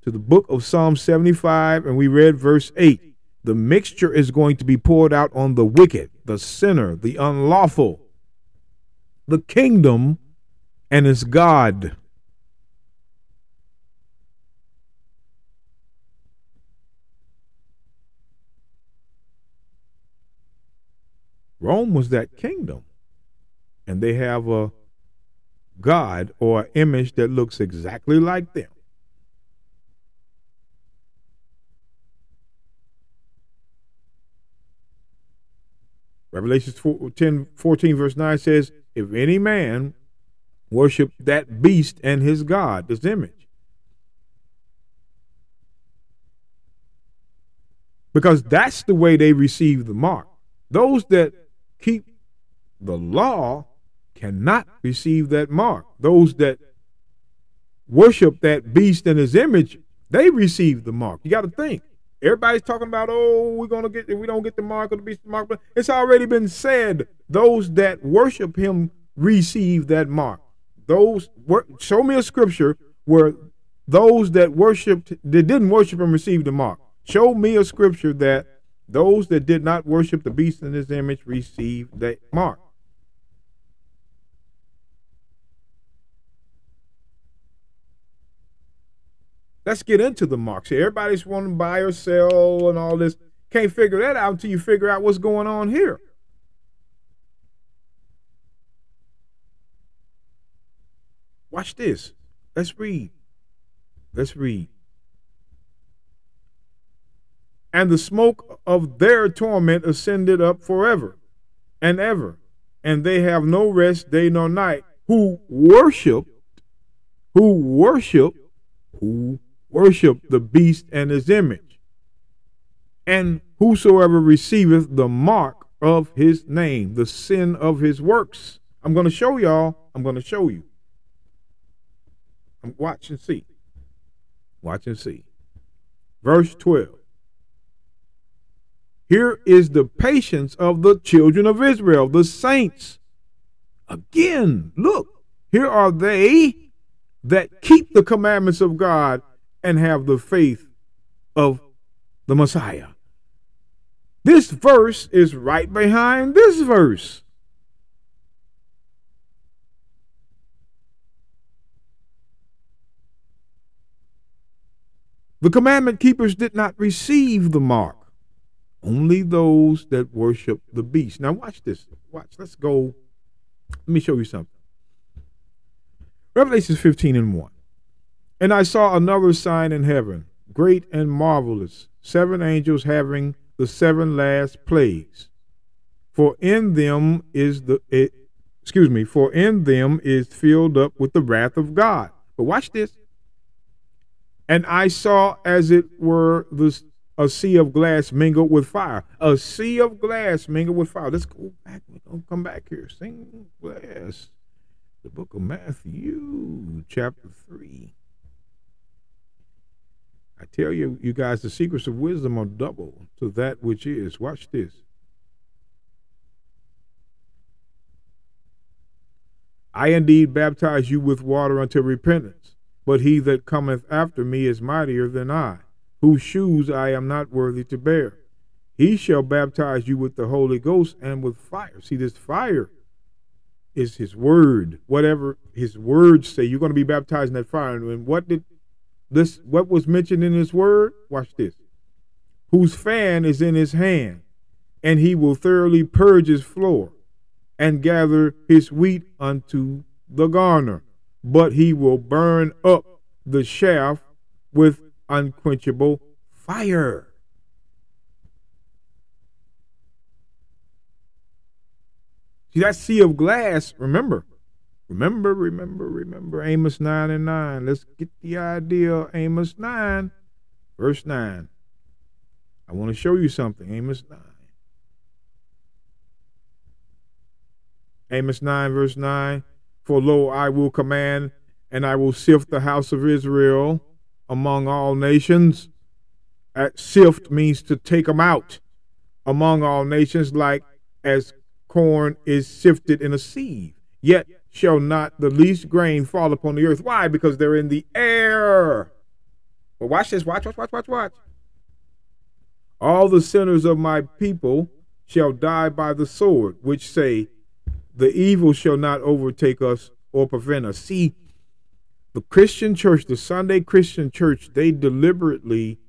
to the book of Psalm 75 and we read verse 8, the mixture is going to be poured out on the wicked, the sinner, the unlawful, the kingdom, and its God. Rome was that kingdom. and they have a God or image that looks exactly like them. Revelation 10 14, verse 9 says, If any man worship that beast and his God, this image. Because that's the way they receive the mark. Those that keep the law cannot receive that mark. Those that worship that beast and his image, they receive the mark. You got to think. Everybody's talking about, oh, we're gonna get if we don't get the mark of the beast, the mark. But It's already been said. Those that worship him receive that mark. Those show me a scripture where those that worshipped that didn't worship him received the mark. Show me a scripture that those that did not worship the beast in his image received that mark. Let's get into the marks Everybody's wanting to buy or sell and all this. Can't figure that out until you figure out what's going on here. Watch this. Let's read. Let's read. And the smoke of their torment ascended up forever and ever, and they have no rest day nor night, who worship, who worship, who worship the beast and his image. And whosoever receiveth the mark of his name, the sin of his works. I'm going to show y'all. I'm going to show you. I'm watch and see. Watch and see. Verse 12. Here is the patience of the children of Israel, the saints. Again, look, here are they that keep the commandments of God and have the faith of the Messiah. This verse is right behind this verse. The commandment keepers did not receive the mark, only those that worship the beast. Now, watch this. Watch. Let's go. Let me show you something. Revelation 15 and 1. And I saw another sign in heaven, great and marvelous, seven angels having the seven last plagues. For in them is the it, excuse me, for in them is filled up with the wrath of God. But watch this. And I saw as it were the a sea of glass mingled with fire. A sea of glass mingled with fire. Let's go back. Gonna come back here. Sing glass. The book of Matthew, chapter three. I tell you, you guys, the secrets of wisdom are double to that which is. Watch this. I indeed baptize you with water unto repentance, but he that cometh after me is mightier than I, whose shoes I am not worthy to bear. He shall baptize you with the Holy Ghost and with fire. See, this fire is his word. Whatever his words say, you're going to be baptized in that fire. And what did this what was mentioned in his word? Watch this. Whose fan is in his hand, and he will thoroughly purge his floor, and gather his wheat unto the garner, but he will burn up the chaff with unquenchable fire. See that sea of glass, remember, Remember, remember, remember Amos 9 and 9. Let's get the idea Amos 9, verse 9. I want to show you something. Amos 9. Amos 9, verse 9. For lo, I will command, and I will sift the house of Israel among all nations. At sift means to take them out among all nations, like as corn is sifted in a sieve. Yet shall not the least grain fall upon the earth. Why? Because they're in the air. But watch this. Watch, watch, watch, watch, watch. All the sinners of my people shall die by the sword, which say, The evil shall not overtake us or prevent us. See, the Christian church, the Sunday Christian church, they deliberately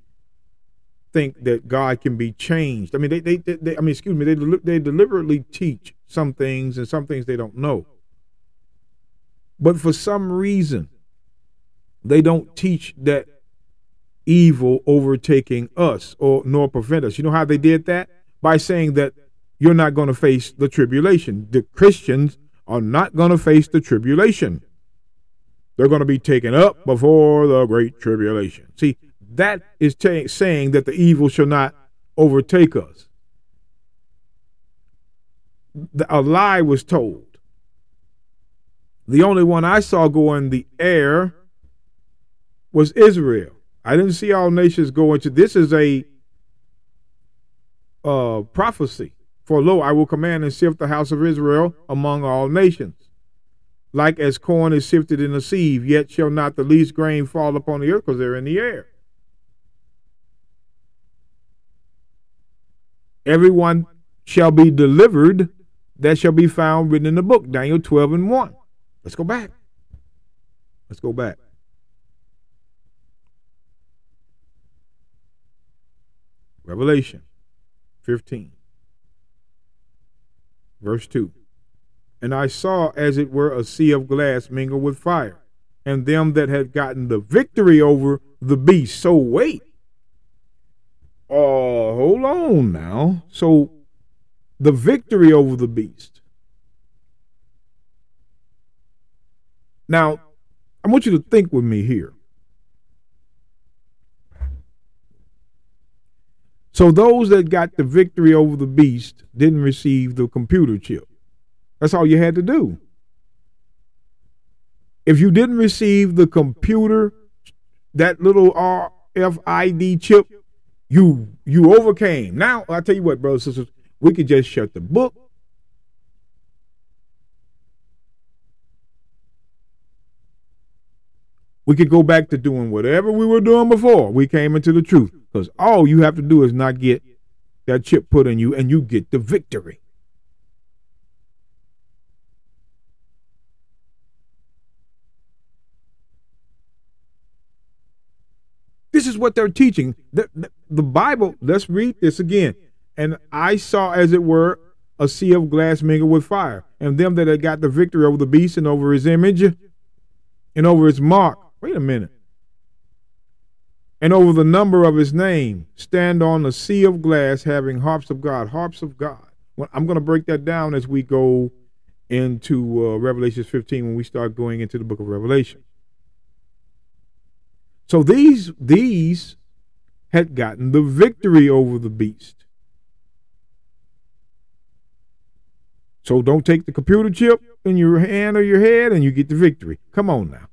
think that God can be changed. I mean, they, they, they, they I mean, excuse me, they, they deliberately teach some things and some things they don't know. But for some reason, they don't teach that evil overtaking us or nor prevent us. You know how they did that? By saying that you're not going to face the tribulation. The Christians are not going to face the tribulation. They're going to be taken up before the great tribulation. See, that is t- saying that the evil shall not overtake us. The, a lie was told. The only one I saw go in the air was Israel. I didn't see all nations go into this is a uh, prophecy. For lo, I will command and sift the house of Israel among all nations. Like as corn is sifted in a sieve, yet shall not the least grain fall upon the earth, because they're in the air. everyone shall be delivered that shall be found written in the book. Daniel 12 and 1. Let's go back. Let's go back. Revelation 15, verse 2. And I saw as it were a sea of glass mingled with fire, and them that had gotten the victory over the beast. So wait, uh, hold on now. So the victory over the beast. Now, I want you to think with me here. So those that got the victory over the beast didn't receive the computer chip. That's all you had to do. If you didn't receive the computer, that little RFID chip, you you overcame. Now I tell you what, brothers sisters, we could just shut the book. We could go back to doing whatever we were doing before we came into the truth. Because all you have to do is not get that chip put in you and you get the victory. This is what they're teaching. The, the, the, Bible, let's read this again. And I saw, as it were, a sea of glass mingled with fire, and them that had got the victory over the beast and over his image and over his mark. Wait a minute. And over the number of his name, stand on the sea of glass having harps of God. Harps of God. Well, I'm going to break that down as we go into uh, Revelation 15 when we start going into the book of Revelation. So these these had gotten the victory over the beast. So don't take the computer chip in your hand or your head and you get the victory. Come on now.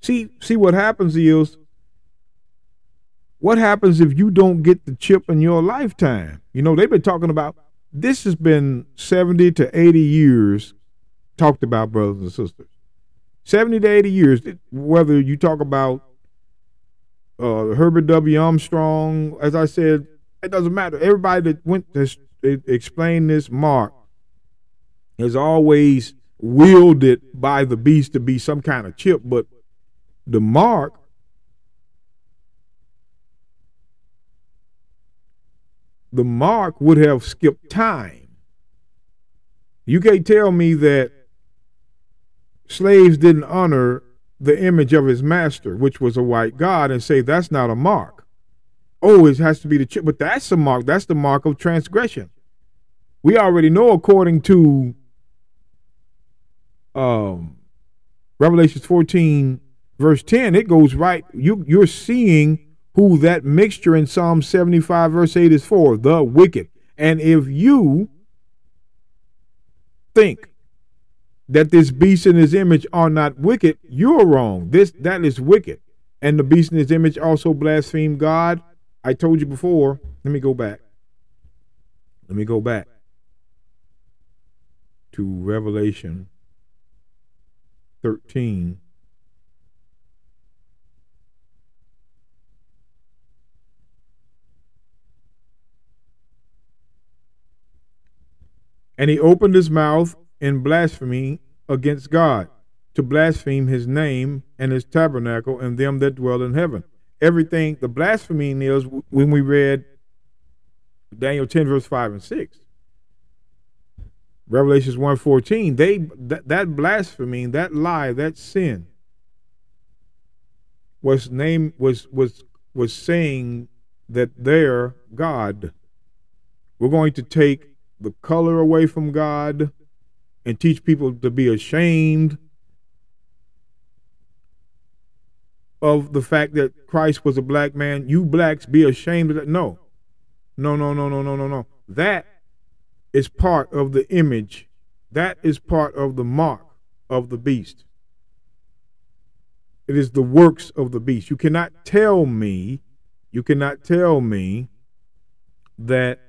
See see what happens is what happens if you don't get the chip in your lifetime? You know, they've been talking about this has been 70 to 80 years talked about, brothers and sisters. 70 to 80 years, whether you talk about uh, Herbert W. Armstrong, as I said, it doesn't matter. Everybody that went to explain this mark has always wielded by the beast to be some kind of chip, but the mark the mark would have skipped time. You can't tell me that slaves didn't honor the image of his master, which was a white god, and say that's not a mark. Oh, it has to be the chip, but that's a mark. That's the mark of transgression. We already know, according to um, Revelations 14, verse 10, it goes right. You you're seeing who that mixture in Psalm 75, verse 8 is for, the wicked. And if you think that this beast in his image are not wicked, you're wrong. This that is wicked. And the beast in his image also blaspheme God. I told you before. Let me go back. Let me go back to Revelation 13. And he opened his mouth in blasphemy against God, to blaspheme his name and his tabernacle and them that dwell in heaven. everything. The blasphemy is when we read Daniel 10, verse 5 and 6. Revelations 1:14, they that, that blasphemy, that lie, that sin was named was was was saying that they're God. We're going to take the color away from God and teach people to be ashamed of the fact that Christ was a black man. You blacks be ashamed of that. No. No, no, no, no, no, no, no. That is part of the image. That is part of the mark of the beast. It is the works of the beast. You cannot tell me, you cannot tell me that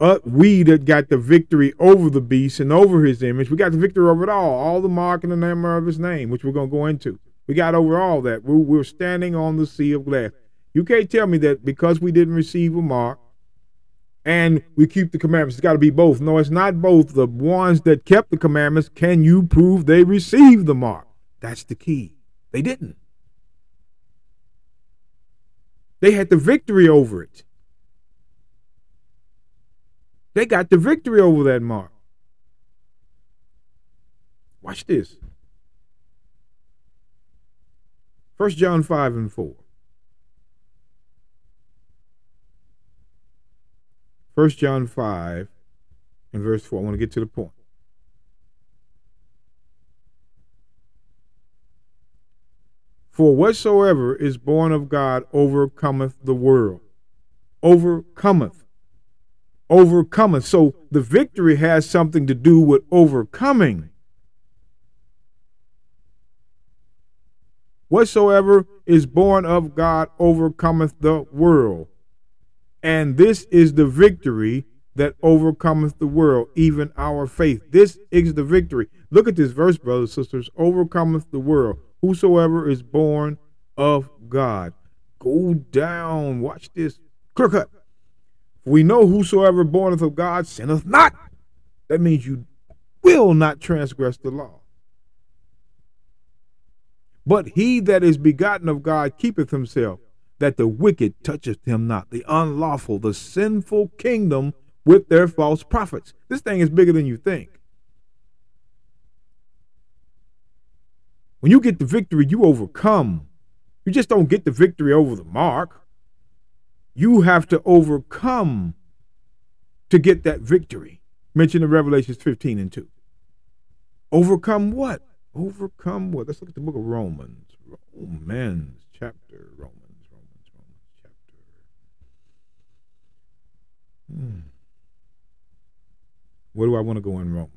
uh, we that got the victory over the beast and over his image, we got the victory over it all, all the mark and the name of his name, which we're going to go into. We got over all that. We're, we're standing on the sea of glass. You can't tell me that because we didn't receive a mark and we keep the commandments, it's got to be both. No, it's not both. The ones that kept the commandments, can you prove they received the mark? That's the key. They didn't. They had the victory over it. They got the victory over that mark. Watch this. 1 John 5 and 4. 1 John 5 and verse 4. I want to get to the point. For whatsoever is born of God overcometh the world. Overcometh overcoming. So the victory has something to do with overcoming. Whatsoever is born of God overcometh the world. And this is the victory that overcometh the world, even our faith. This is the victory. Look at this verse, brothers and sisters. Overcometh the world. Whosoever is born of God. Go down. Watch this. Clear cut. We know whosoever borneth of God sinneth not. That means you will not transgress the law. But he that is begotten of God keepeth himself, that the wicked toucheth him not, the unlawful, the sinful kingdom with their false prophets. This thing is bigger than you think. When you get the victory, you overcome. You just don't get the victory over the mark you have to overcome to get that victory. Mentioned in Revelations 15 and 2. Overcome what? Overcome what? Let's look at the book of Romans. Romans chapter. Romans, Romans, Romans chapter. Hmm. Where do I want to go in Romans?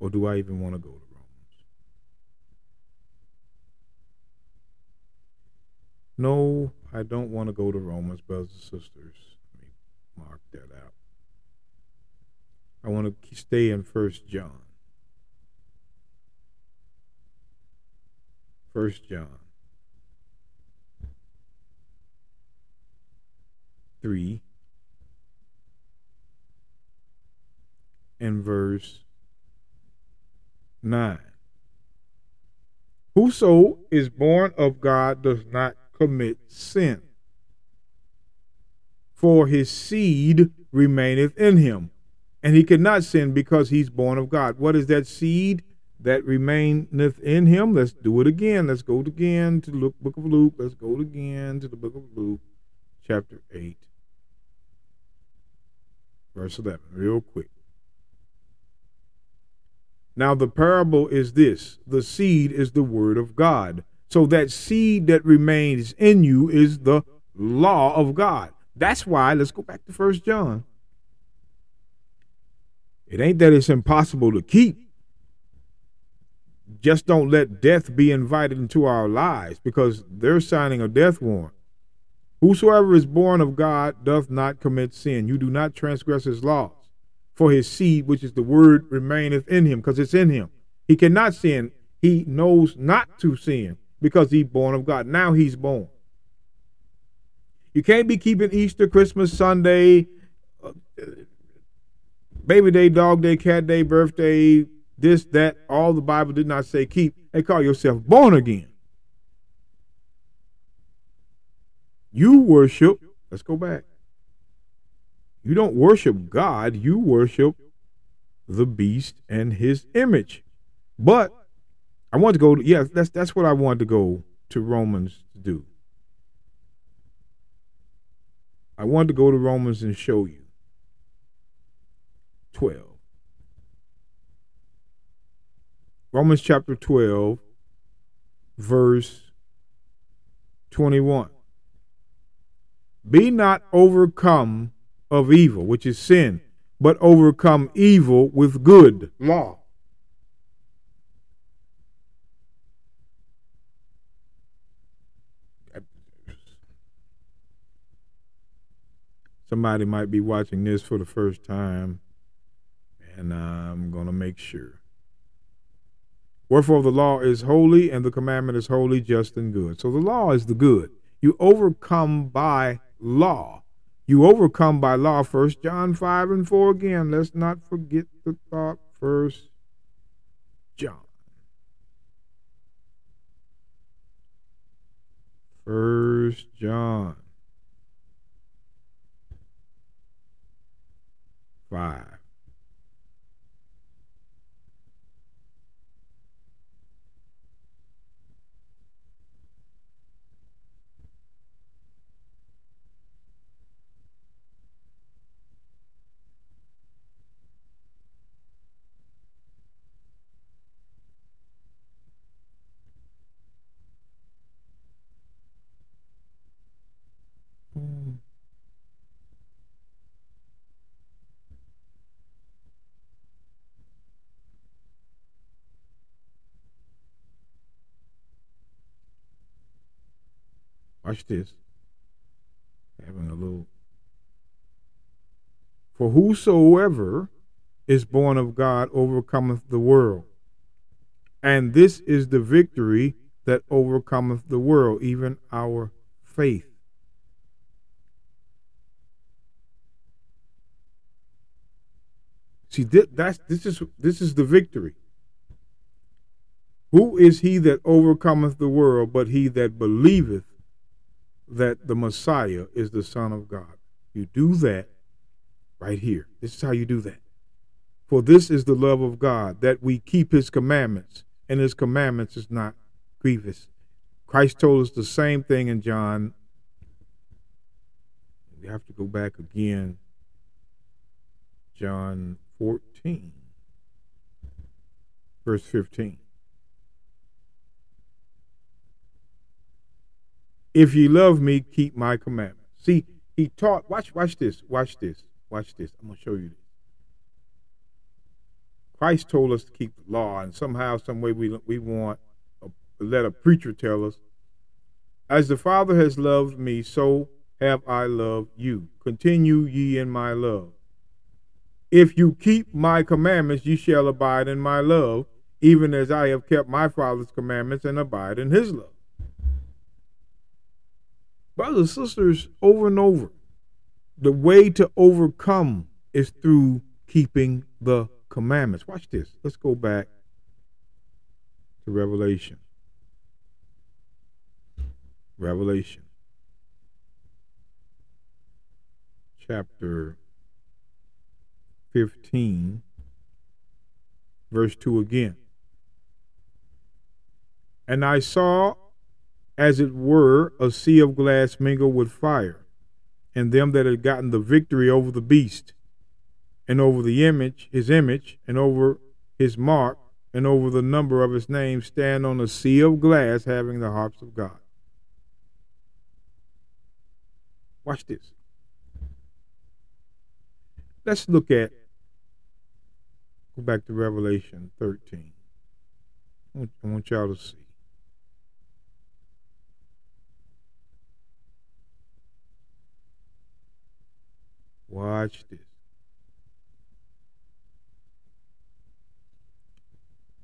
Or do I even want to go to Romans? No, I don't want to go to Romans, brothers and sisters. Let me mark that out. I want to stay in First John. First John. 3 and verse 9. Whoso is born of God does not commit sin. For his seed remaineth in him, and he cannot sin because he's born of God. What is that seed that remaineth in him? Let's do it again. Let's go again to the book of Luke. Let's go again to the book of Luke, chapter 8, verse 11, real quick. Now, the parable is this the seed is the word of God. So that seed that remains in you is the law of God. That's why, let's go back to First John. It ain't that it's impossible to keep. Just don't let death be invited into our lives because they're signing a death warrant. Whosoever is born of God doth not commit sin. You do not transgress his laws. For his seed, which is the word, remaineth in him, because it's in him. He cannot sin. He knows not to sin because he's born of God. Now he's born. You can't be keeping Easter, Christmas, Sunday, uh, baby day, dog day, cat day, birthday, this, that, all the Bible did not say keep. They call yourself born again. You worship, let's go back. You don't worship God, you worship the beast and his image. But I want to go, yeah, that's that's what I wanted to go to Romans to do. I wanted to go to Romans and show you. 12. Romans chapter 12, verse 21. Be not overcome of evil, which is sin, but overcome evil with good. Law. Somebody might be watching this for the first time, and I'm going to make sure. Wherefore the law is holy, and the commandment is holy, just, and good. So the law is the good. You overcome by law. You overcome by law. First John 5 and 4 again. Let's not forget the thought. First John. First John 5. Watch this. Having a little. For whosoever is born of God overcometh the world. And this is the victory that overcometh the world, even our faith. See, that's this is this is the victory. Who is he that overcometh the world but he that believeth that the Messiah is the Son of God. You do that right here. This is how you do that. For this is the love of God, that we keep his commandments, and his commandments is not grievous. Christ told us the same thing in John. We have to go back again. John 14, verse 15. If ye love me, keep my commandments. See, he taught, watch, watch this, watch this, watch this. I'm going to show you this. Christ told us to keep the law, and somehow, some way, we, we want to let a preacher tell us, as the Father has loved me, so have I loved you. Continue ye in my love. If you keep my commandments, ye shall abide in my love, even as I have kept my Father's commandments and abide in his love brothers and sisters, over and over, the way to overcome is through keeping the commandments. Watch this. Let's go back to Revelation. Revelation. Chapter 15, verse 2 again. And I saw as it were a sea of glass mingled with fire, and them that had gotten the victory over the beast, and over the image, his image, and over his mark, and over the number of his name, stand on a sea of glass having the harps of God. Watch this. Let's look at, go back to Revelation 13. I want y'all to see. Watch this.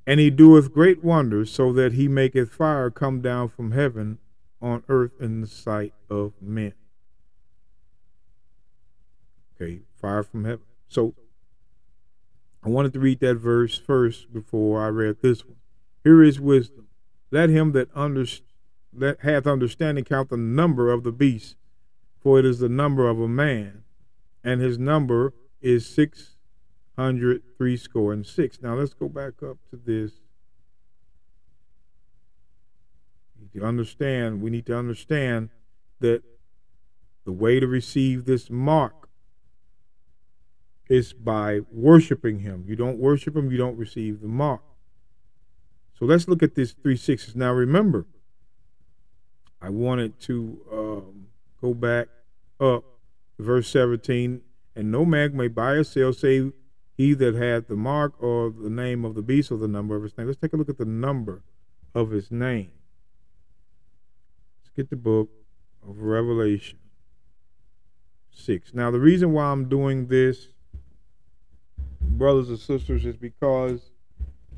And he doeth great wonders, so that he maketh fire come down from heaven on earth in the sight of men. Okay, fire from heaven. So I wanted to read that verse first before I read this one. Here is wisdom. Let him that under, that hath understanding count the number of the beast, for it is the number of a man, and his number is six hundred three score and six. Now let's go back up to this. To understand, we need to understand that the way to receive this mark is by worshiping him. You don't worship him, you don't receive the mark. So let's look at this three sixes. Now remember, I wanted to um, go back up verse 17. And no man may buy or sell save he that hath the mark or the name of the beast or the number of his name. Let's take a look at the number of his name. Let's get the book of Revelation 6. Now, the reason why I'm doing this, brothers and sisters, is because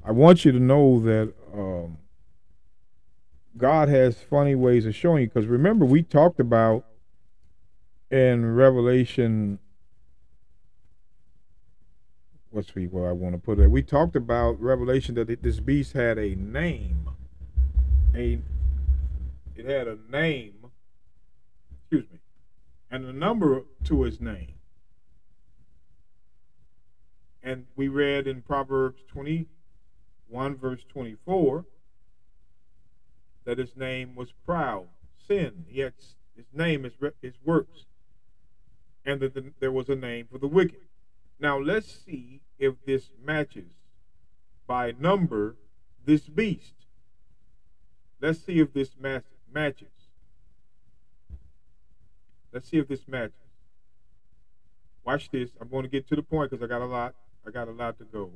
I want you to know that um, God has funny ways of showing you. Because remember, we talked about in Revelation, what's the where I want to put it? We talked about Revelation that this beast had a name. A it had a name. Excuse me and a number to his name. And we read in Proverbs 21, verse 24, that his name was proud, sin. Yet his name is his works, and that the, there was a name for the wicked. Now let's see if this matches by number this beast. Let's see if this matches. Let's see if this matches. Watch this. I'm going to get to the point because I got a lot. I got a lot to go.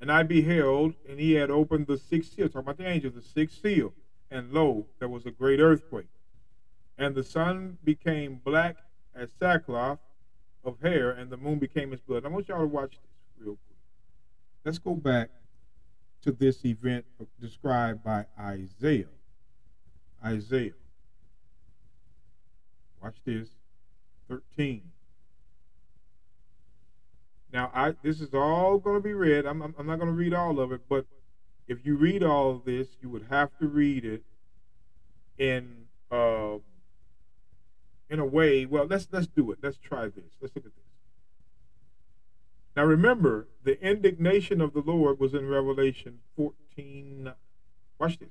And I beheld, and he had opened the sixth seal. Talking about the angel, the sixth seal. And lo, there was a great earthquake. And the sun became black as sackcloth of hair, and the moon became as blood. I want y'all to watch this real quick. Let's go back to this event described by Isaiah. Isaiah. Watch this. 13. Now, I this is all going to be read. I'm, I'm, I'm not going to read all of it, but if you read all of this, you would have to read it in uh, in a way. Well, let's let's do it. Let's try this. Let's look at this. Now, remember, the indignation of the Lord was in Revelation 14. Watch this.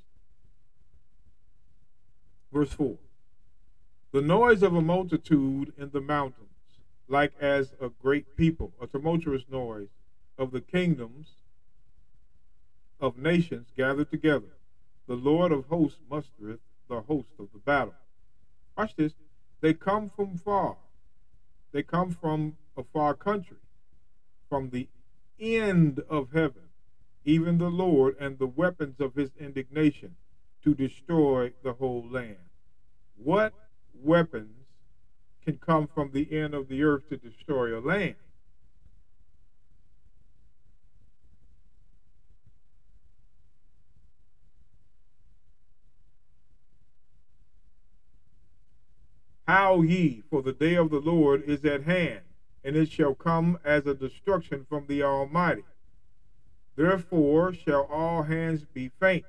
Verse 4 the noise of a multitude in the mountains, like as a great people, a tumultuous noise of the kingdoms of nations gathered together. The Lord of hosts mustereth the host of the battle. Watch this. They come from far. They come from a far country, from the end of heaven, even the Lord and the weapons of his indignation to destroy the whole land. What weapons can come from the end of the earth to destroy a land. How ye, for the day of the Lord is at hand, and it shall come as a destruction from the Almighty. Therefore shall all hands be faint,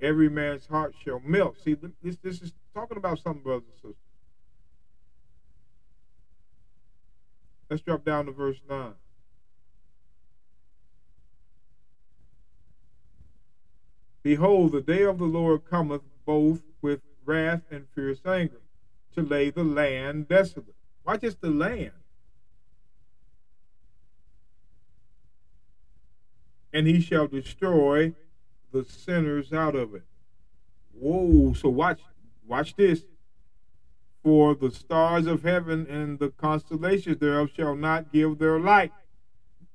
every man's heart shall melt. See, this, this is talking about something, brothers and sisters. Let's drop down to verse 9. Behold, the day of the Lord cometh both with wrath and fierce anger, to lay the land desolate. Why just the land? And he shall destroy the sinners out of it. Whoa, so watch watch this. For the stars of heaven and the constellations thereof shall not give their light.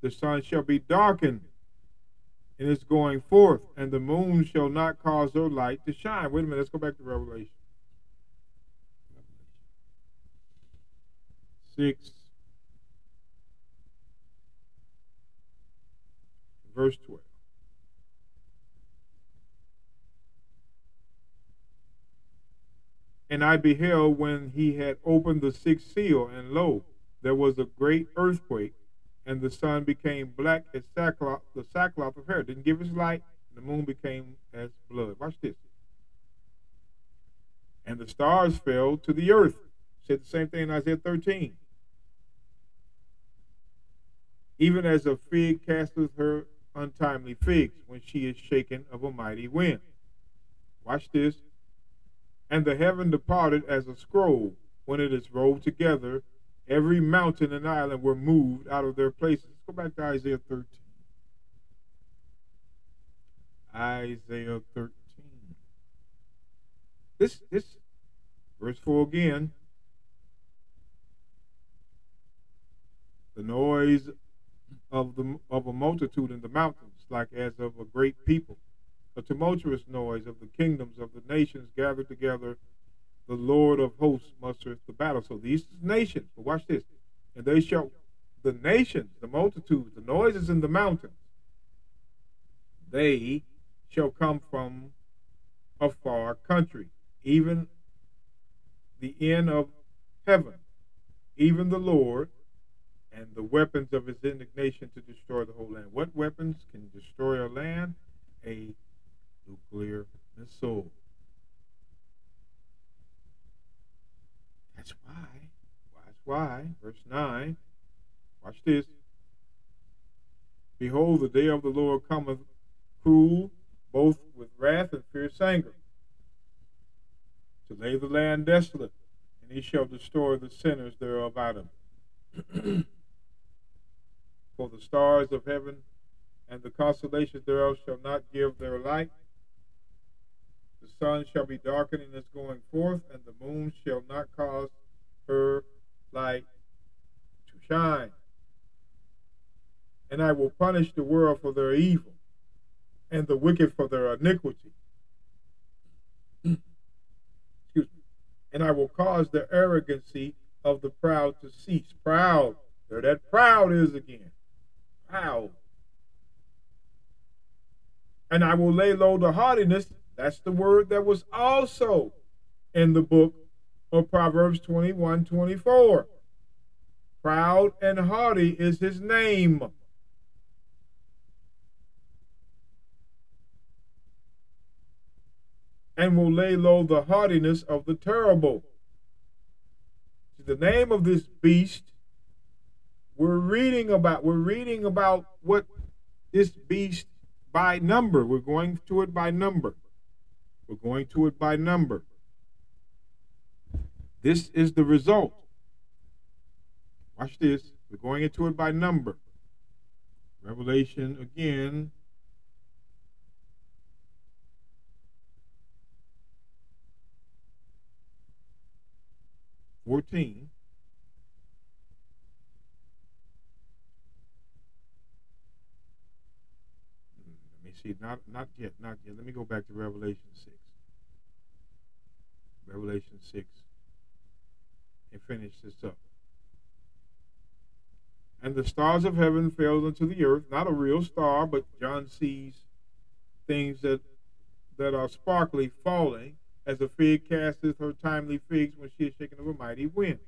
The sun shall be darkened in its going forth, and the moon shall not cause her light to shine. Wait a minute, let's go back to Revelation. 6, verse 12. And I beheld when he had opened the sixth seal, and lo, there was a great earthquake, and the sun became black as sackcloth, the sackcloth of hair. Didn't give its light, and the moon became as blood. Watch this. And the stars fell to the earth. Said the same thing in Isaiah 13. Even as a fig casteth her untimely figs when she is shaken of a mighty wind. Watch this. And the heaven departed as a scroll when it is rolled together. Every mountain and island were moved out of their places. Let's go back to Isaiah 13. Isaiah 13. This, this, verse 4 again. The noise of the of a multitude in the mountains, like as of a great people, a tumultuous noise of the kingdoms of the nations gathered together. The Lord of hosts mustereth the battle. So these nations, but watch this, and they shall, the nations, the multitudes, the noises in the mountains, they shall come from a far country, even the end of heaven, even the Lord and the weapons of his indignation to destroy the whole land. What weapons can destroy a land? A nuclear missile. That's why. That's why. Verse 9. Watch this. Behold, the day of the Lord cometh cruel, both with wrath and fierce anger, to lay the land desolate, and he shall destroy the sinners thereof out of it. (clears throat) For the stars of heaven and the constellations thereof shall not give their light. The sun shall be darkened in its going forth, and the moon shall not cause her light to shine. And I will punish the world for their evil, and the wicked for their iniquity. (clears throat) Excuse me. And I will cause the arrogancy of the proud to cease. Proud. There that proud is again. How? And I will lay low the haughtiness. That's the word that was also in the book of Proverbs 21 24. Proud and haughty is his name. And will lay low the haughtiness of the terrible. The name of this beast we're reading about we're reading about what this beast by number. We're going to it by number. We're going to it by number. This is the result. Watch this. We're going into it by number. Revelation again. Fourteen. See, not not yet, not yet. Let me go back to Revelation six. Revelation six, and finish this up. And the stars of heaven fell unto the earth, not a real star, but John sees things that that are sparkly falling, as a fig casteth her timely figs when she is shaken of a mighty wind.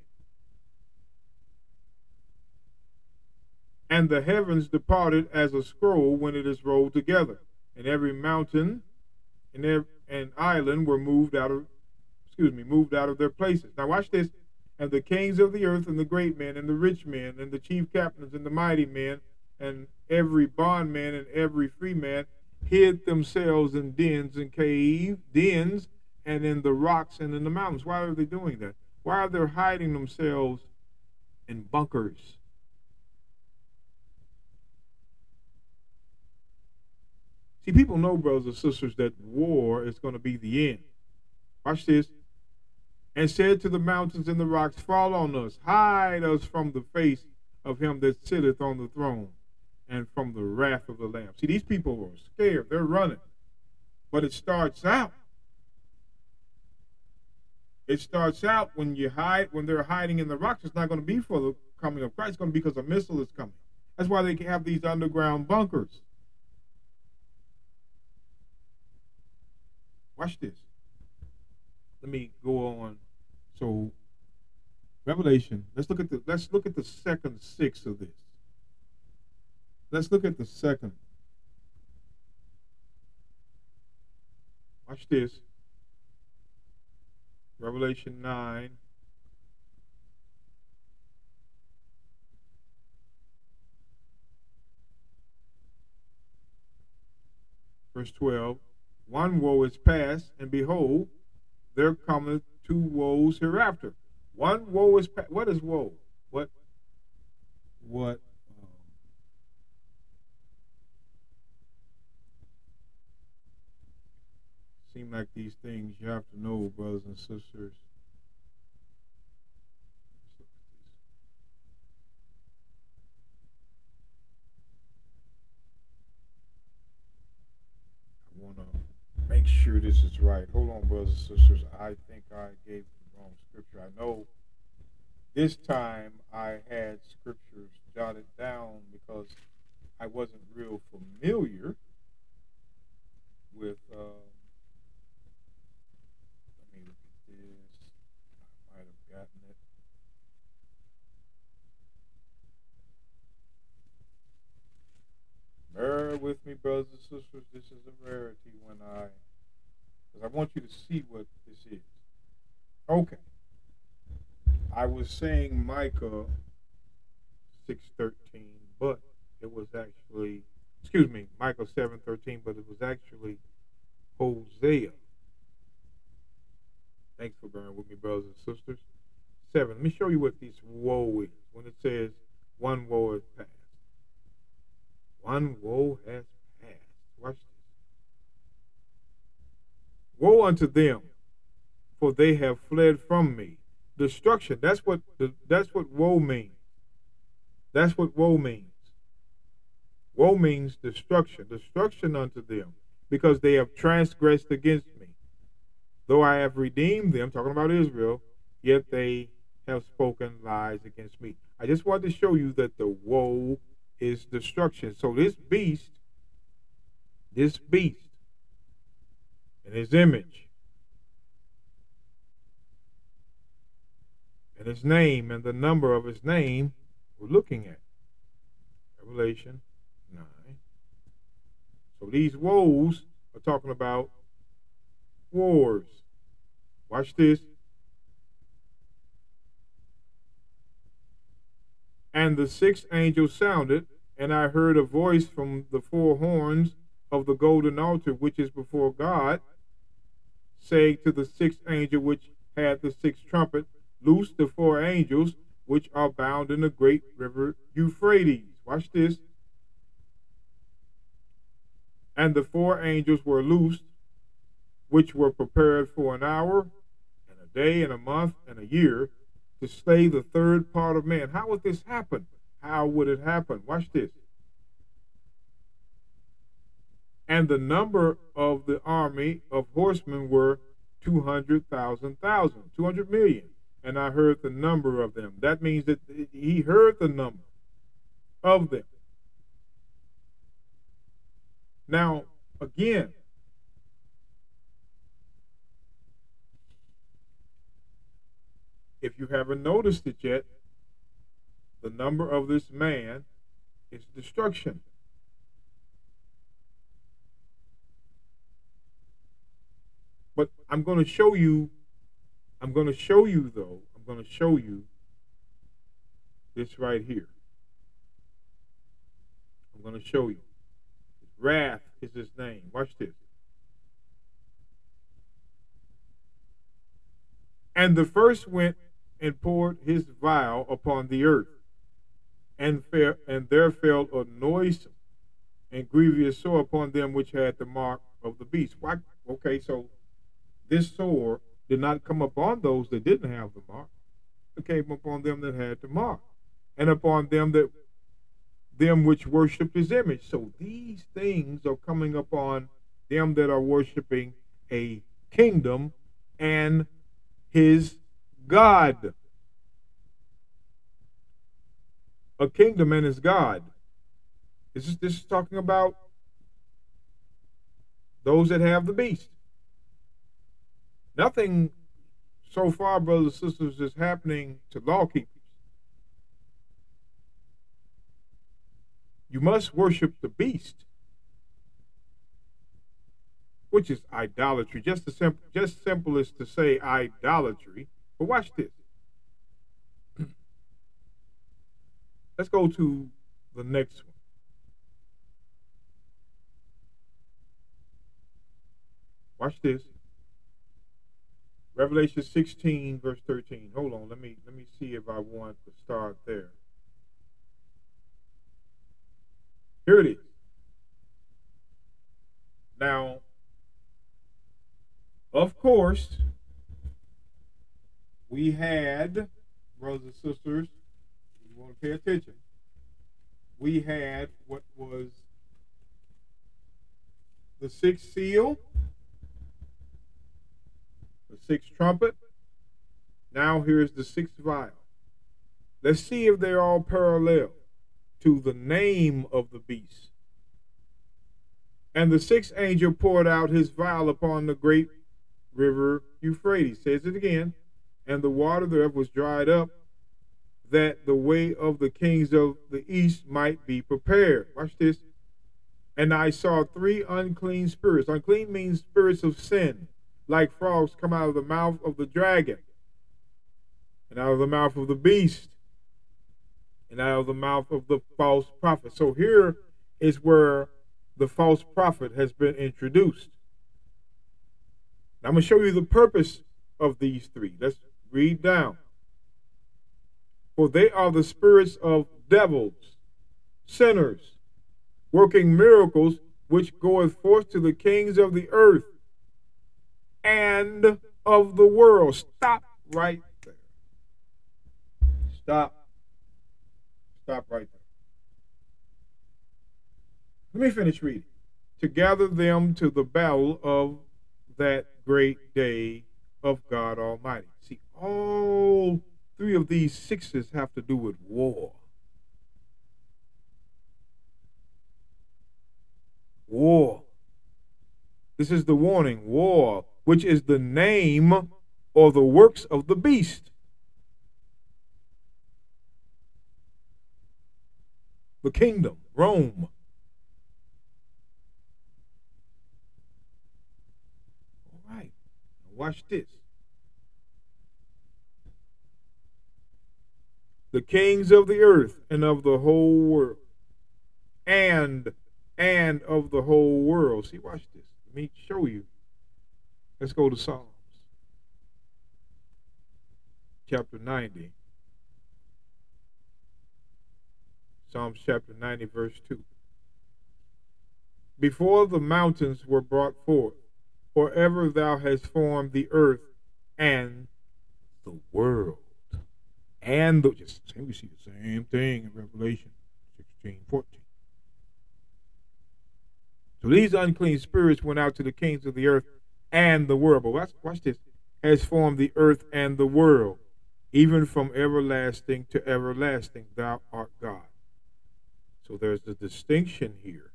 And the heavens departed as a scroll when it is rolled together, and every mountain and every, and island were moved out of excuse me, moved out of their places. Now watch this. And the kings of the earth and the great men and the rich men and the chief captains and the mighty men and every bondman and every free man hid themselves in dens and cave dens and in the rocks and in the mountains. Why are they doing that? Why are they hiding themselves in bunkers? See, people know, brothers and sisters, that war is going to be the end. Watch this. And said to the mountains and the rocks, Fall on us, hide us from the face of him that sitteth on the throne and from the wrath of the Lamb. See, these people are scared. They're running. But it starts out. It starts out when you hide, when they're hiding in the rocks. It's not going to be for the coming of Christ. It's going to be because a missile is coming. That's why they can have these underground bunkers. Watch this. Let me go on. So Revelation, let's look at the let's look at the second six of this. Let's look at the second. Watch this. Revelation 9. Verse 12 One woe is past, and behold, there cometh two woes hereafter. One woe is past. What is woe? What? What? Um, seem like these things you have to know, brothers and sisters. I want to make sure this is right. Hold on, brothers and sisters. I think I gave the wrong scripture. I know this time I had scriptures jotted down because I wasn't real familiar with. Um, let me look at this. I might have gotten it. Bear with me, brothers and sisters. This is a rarity when I, because I want you to see what this is. Okay. I was saying Micah 6:13, but it was actually, excuse me, Micah 7:13, but it was actually Hosea. Thanks for bearing with me, brothers and sisters. Seven. Let me show you what this woe is. When it says one woe has passed. one woe has passed. Watch this. Woe unto them, for they have fled from me destruction. That's what that's what woe means. That's what woe means. Woe means destruction, destruction unto them, because they have transgressed against me. Though I have redeemed them, talking about Israel, yet they have spoken lies against me. I just wanted to show you that the woe is destruction. So this beast, this beast, in his image, and his name and the number of his name we're looking at. Revelation 9. So these woes are talking about wars. Watch this. And the sixth angel sounded, and I heard a voice from the four horns of the golden altar which is before God, saying to the sixth angel which had the sixth trumpet, Loose the four angels which are bound in the great river Euphrates. Watch this. And the four angels were loosed, which were prepared for an hour, and a day, and a month, and a year, to slay the third part of man. How would this happen? How would it happen? Watch this. And the number of the army of horsemen were 200,000, 200 million and I heard the number of them. That means that he heard the number of them. Now, again, if you haven't noticed it yet, the number of this man is destruction. But I'm going to show you I'm going to show you, though, I'm going to show you this right here. I'm going to show you. Wrath is his name. Watch this. And the first went and poured his vial upon the earth, and, fell, and there fell a noisome and grievous sore upon them which had the mark of the beast. Why? Okay, so this sore did not come upon those that didn't have the mark. It came upon them that had the mark, and upon them that them which worshipped his image. So these things are coming upon them that are worshiping a kingdom and his God. A kingdom and his God. This is this is talking about those that have the beast. Nothing so far, brothers and sisters, is happening to law keepers. You must worship the beast, which is idolatry. Just as simple, just simple as to say idolatry. But watch this. (clears throat) Let's go to the next one. Watch this. Revelation 16, verse 13. Hold on, let me let me see if I want to start there. Here it is. Now, of course, we had, brothers and sisters, you want to pay attention. We had what was the sixth seal the sixth trumpet. Now here's the sixth vial. Let's see if they're all parallel to the name of the beast. And the sixth angel poured out his vial upon the great river Euphrates. Says it again. And the water thereof was dried up, that the way of the kings of the east might be prepared. Watch this. And I saw three unclean spirits. Unclean means spirits of sin like frogs come out of the mouth of the dragon, and out of the mouth of the beast, and out of the mouth of the false prophet. So here is where the false prophet has been introduced. Now I'm going to show you the purpose of these three. Let's read down. For they are the spirits of devils, sinners, working miracles, which goeth forth to the kings of the earth and of the world. Stop right there. Stop. Stop right there. Let me finish reading. To gather them to the battle of that great day of God Almighty. See, all three of these sixes have to do with war. War. This is the warning war which is the name or the works of the beast. The kingdom, Rome. All right, watch this. The kings of the earth and of the whole world, and and of the whole world. See, watch this. Let me show you Let's go to Psalms chapter 90. Psalms chapter 90, verse 2. Before the mountains were brought forth, or ever thou hast formed the earth and the world. And the, just we see the same thing in Revelation 16, 14. So these unclean spirits went out to the kings of the earth and the world. But watch, watch this. Has formed the earth and the world, even from everlasting to everlasting. Thou art God. So there's a distinction here.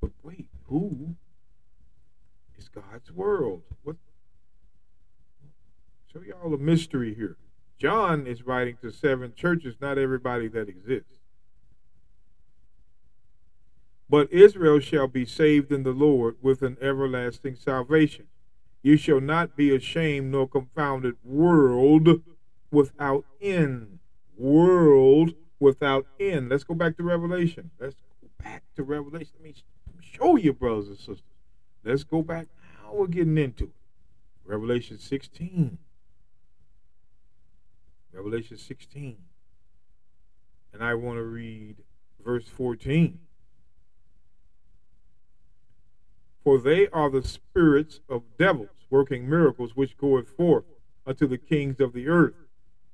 But wait, who is God's world? What? Show y'all a mystery here. John is writing to seven churches, not everybody that exists. But Israel shall be saved in the Lord with an everlasting salvation. You shall not be ashamed nor confounded, world without end. World without end. Let's go back to Revelation. Let's go back to Revelation. Let me show you, brothers and sisters. Let's go back. Now we're getting into it. Revelation 16. Revelation 16. And I want to read verse 14. For they are the spirits of devils working miracles, which goeth forth unto the kings of the earth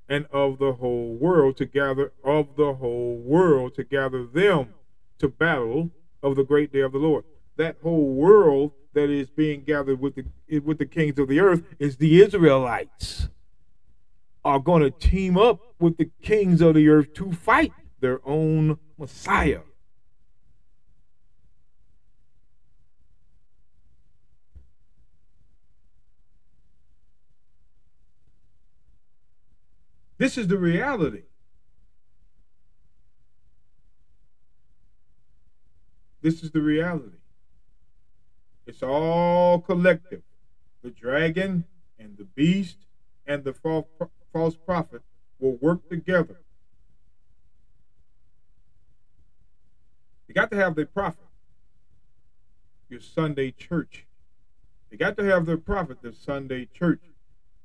and of the whole world to gather of the whole world to gather them to battle of the great day of the Lord. That whole world that is being gathered with the with the kings of the earth is the Israelites are going to team up with the kings of the earth to fight their own Messiah. This is the reality. This is the reality. It's all collective. The dragon and the beast and the false prophet will work together. You got to have the prophet, your Sunday church. You got to have the prophet, the Sunday church,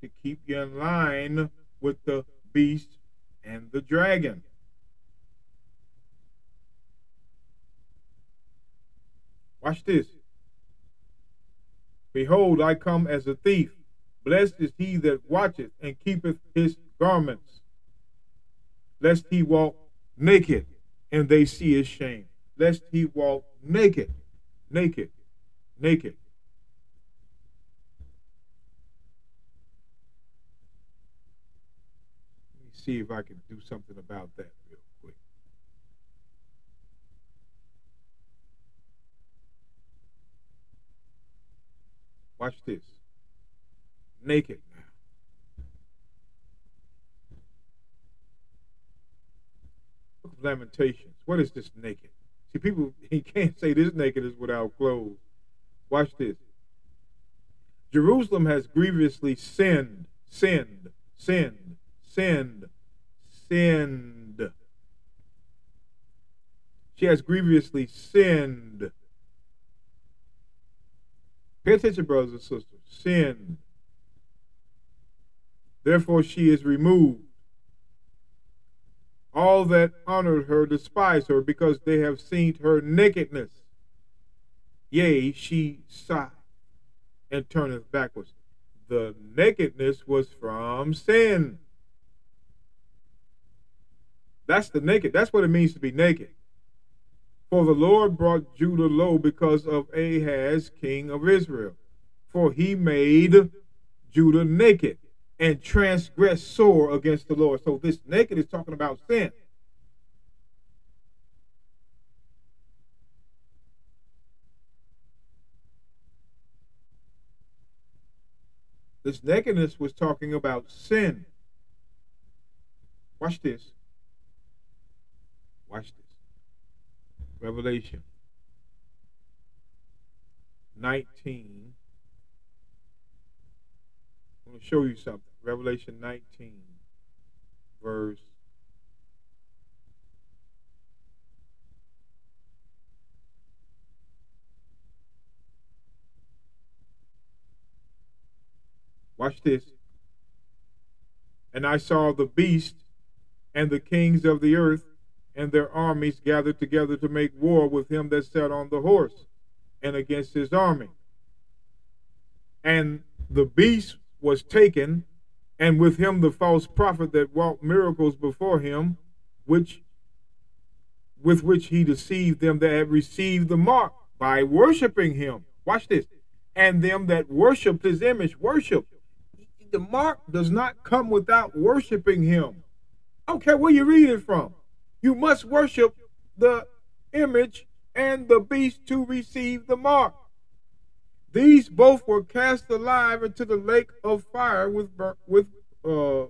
to keep you in line with the beast and the dragon. Watch this. Behold, I come as a thief. Blessed is he that watcheth and keepeth his garments, lest he walk naked and they see his shame. Lest he walk naked, naked, naked. Let me see if I can do something about that real quick. Watch this. Naked now. Book of Lamentations. What is this naked? See, people, (laughs) he can't say this naked is without clothes. Watch this. Jerusalem has grievously sinned, sinned, sinned, sinned, sinned. She has grievously sinned. Pay attention, brothers and sisters. Sin. Therefore, she is removed. All that honored her despise her because they have seen her nakedness. Yea, she sighed and turneth backwards. The nakedness was from sin. That's the naked. That's what it means to be naked. For the Lord brought Judah low because of Ahaz, king of Israel. For he made Judah naked and transgressed sore against the Lord. So this naked is talking about sin. This nakedness was talking about sin. Watch this. Watch this. Revelation 19. I'm going to show you something. Revelation 19, verse Watch this. And I saw the beast and the kings of the earth and their armies gathered together to make war with him that sat on the horse and against his army. And the beast was taken, and with him the false prophet that wrought miracles before him, which with which he deceived them that had received the mark by worshiping him. Watch this. And them that worshiped his image, worship. The mark does not come without worshiping him. Care where you read it from. You must worship the image and the beast to receive the mark. These both were cast alive into the lake of fire with with uh,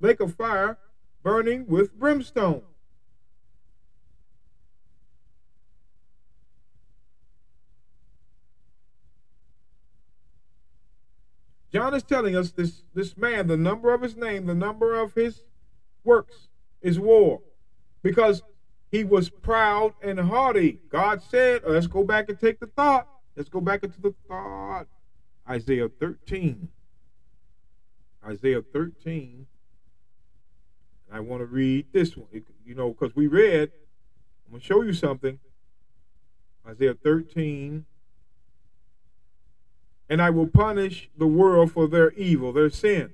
lake of fire burning with brimstone. John is telling us this, this man, the number of his name, the number of his works, is war because he was proud and haughty. God said, oh, let's go back and take the thought. Let's go back into the thought. Isaiah 13. Isaiah 13. And I want to read this one, you know, because we read, I'm going to show you something. Isaiah 13. And I will punish the world for their evil, their sin,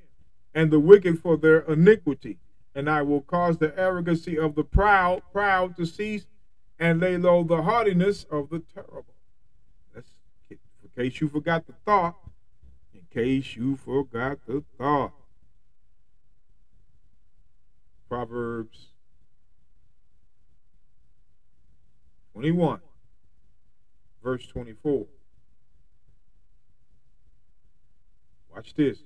and the wicked for their iniquity and I will cause the arrogancy of the proud, proud to cease, and lay low the haughtiness of the terrible. That's in case you forgot the thought. In case you forgot the thought. Proverbs 21, verse 24. Watch this.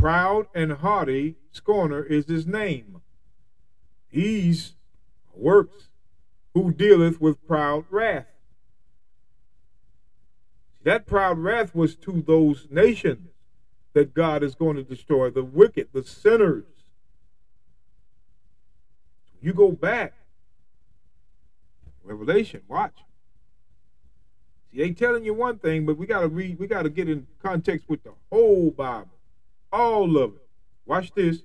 Proud and haughty scorner is his name. He's works, who dealeth with proud wrath. That proud wrath was to those nations that God is going to destroy the wicked, the sinners. You go back, Revelation, watch. See, they telling you one thing, but we gotta read, we gotta get in context with the whole Bible. All of it. Watch this.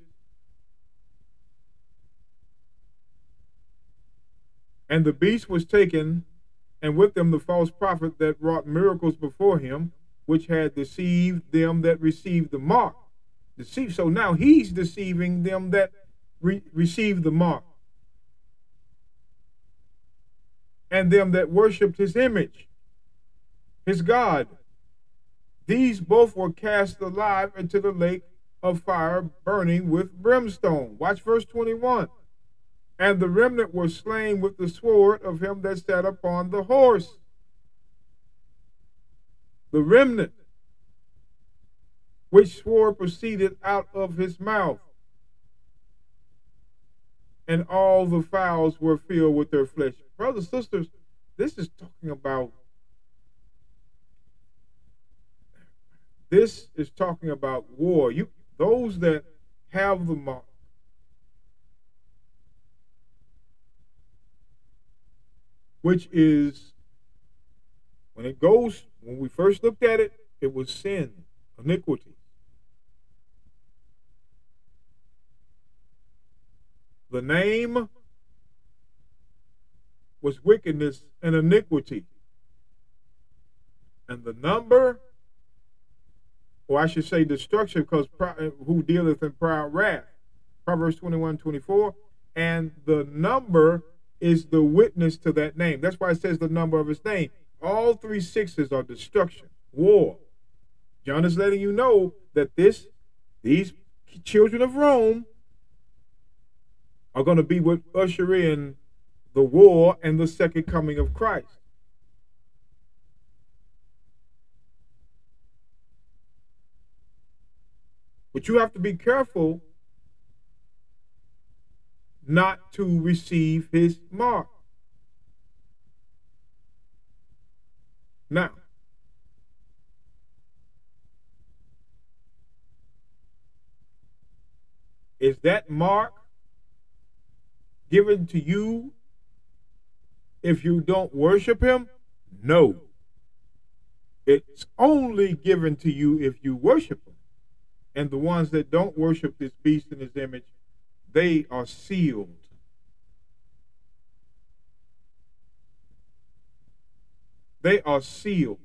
And the beast was taken, and with them the false prophet that wrought miracles before him, which had deceived them that received the mark. Deceived. So now he's deceiving them that re- received the mark. And them that worshipped his image, his God. These both were cast alive into the lake of fire burning with brimstone. Watch verse 21. And the remnant were slain with the sword of him that sat upon the horse. The remnant, which sword proceeded out of his mouth. And all the fowls were filled with their flesh. Brothers, sisters, this is talking about this is talking about war. You those that have the mark. Which is when it goes when we first looked at it it was sin iniquity. The name was wickedness and iniquity. And the number or I should say destruction, because uh, who dealeth in proud wrath. Proverbs 21, 24. And the number is the witness to that name. That's why it says the number of his name. All three sixes are destruction, war. John is letting you know that this, these children of Rome are going to be what usher in the war and the second coming of Christ. But you have to be careful not to receive his mark. Now, is that mark given to you if you don't worship him? No. It's only given to you if you worship him. And the ones that don't worship this beast in his image, they are sealed. They are sealed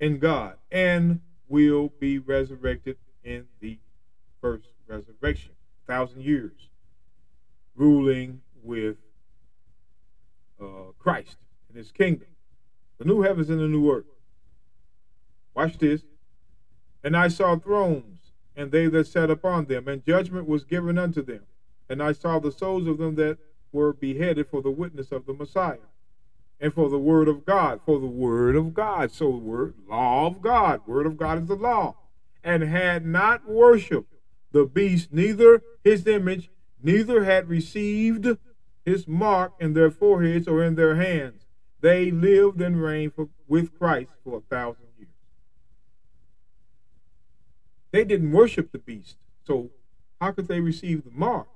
in God and will be resurrected in the first resurrection. thousand years ruling with uh, Christ in his kingdom. The new heavens and the new earth. Watch this. And I saw thrones, and they that sat upon them, and judgment was given unto them. And I saw the souls of them that were beheaded for the witness of the Messiah, and for the word of God, for the word of God. So, the word, law of God, word of God is the law, and had not worshipped the beast, neither his image, neither had received his mark in their foreheads or in their hands. They lived and reigned for, with Christ for a thousand They didn't worship the beast. So how could they receive the mark?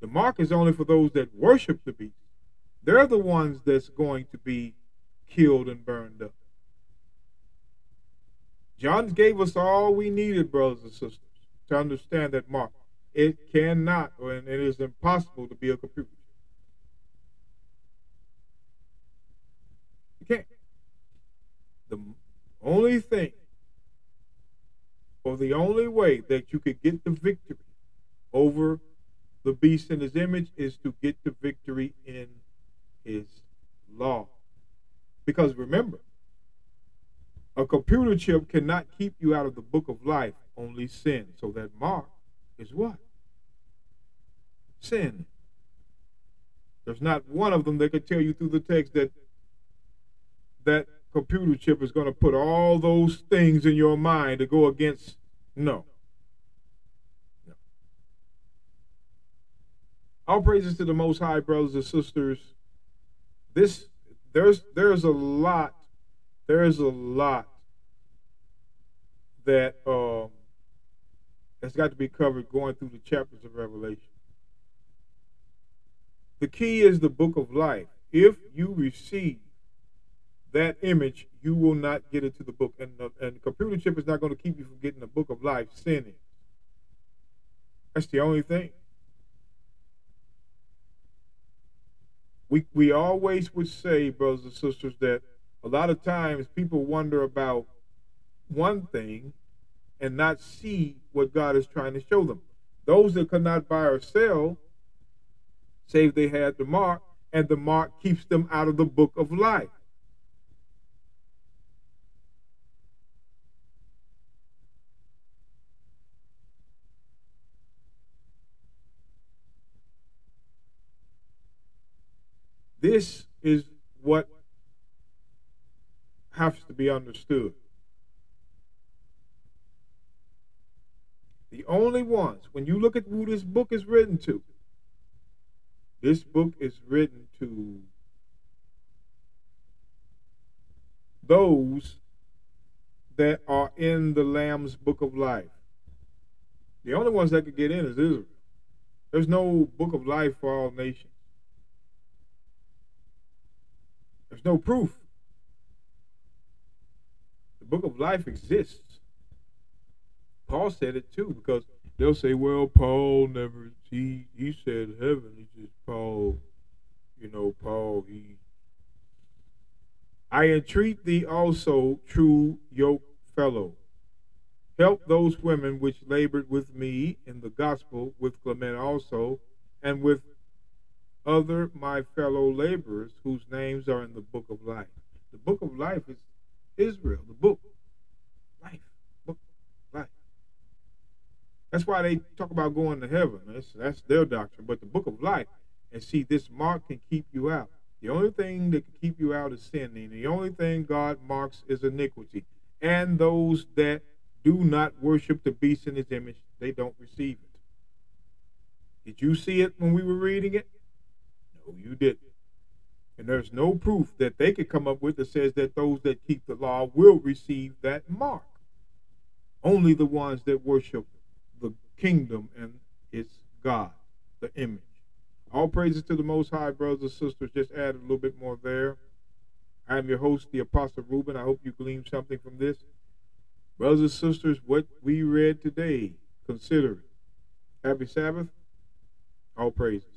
The mark is only for those that worship the beast. They're the ones that's going to be killed and burned up. John gave us all we needed, brothers and sisters, to understand that mark. It cannot, and it is impossible to be a computer. You can't the only thing or the only way that you could get the victory over the beast in his image is to get the victory in his law. Because remember, a computer chip cannot keep you out of the book of life, only sin. So that mark is what? Sin. There's not one of them that could tell you through the text that that computer chip is going to put all those things in your mind to go against. No. no. All praises to the Most High, brothers and sisters. This there's there's a lot, there's a lot that um, that's got to be covered going through the chapters of Revelation. The key is the book of life. If you receive that image, you will not get into the book, and the, and the computer chip is not going to keep you from getting the book of life. Sinning. That's the only thing. we we always would say, brothers and sisters, that a lot of times people wonder about one thing and not see what God is trying to show them. Those that could not buy or sell, save they had the mark, and the mark keeps them out of the book of life. This is what has to be understood. The only ones, when you look at who this book is written to, this book is written to those that are in the Lamb's book of life. The only ones that could get in is Israel. There's no book of life for all nations. No proof. The book of life exists. Paul said it too, because they'll say, well, Paul never, he, he said heaven. He just, Paul, you know, Paul, he. I entreat thee also, true yoke fellow. Help those women which labored with me in the gospel, with Clement also, and with other my fellow laborers whose names are in the book of life. The book of life is Israel, the book. Life. Book life. That's why they talk about going to heaven. That's, that's their doctrine. But the book of life, and see, this mark can keep you out. The only thing that can keep you out is sin. And the only thing God marks is iniquity. And those that do not worship the beast in his image, they don't receive it. Did you see it when we were reading it? You didn't. And there's no proof that they could come up with that says that those that keep the law will receive that mark. Only the ones that worship the kingdom and its God, the image. All praises to the Most High, brothers and sisters. Just add a little bit more there. I am your host, the Apostle Reuben. I hope you gleaned something from this. Brothers and sisters, what we read today, consider it. Happy Sabbath. All praises.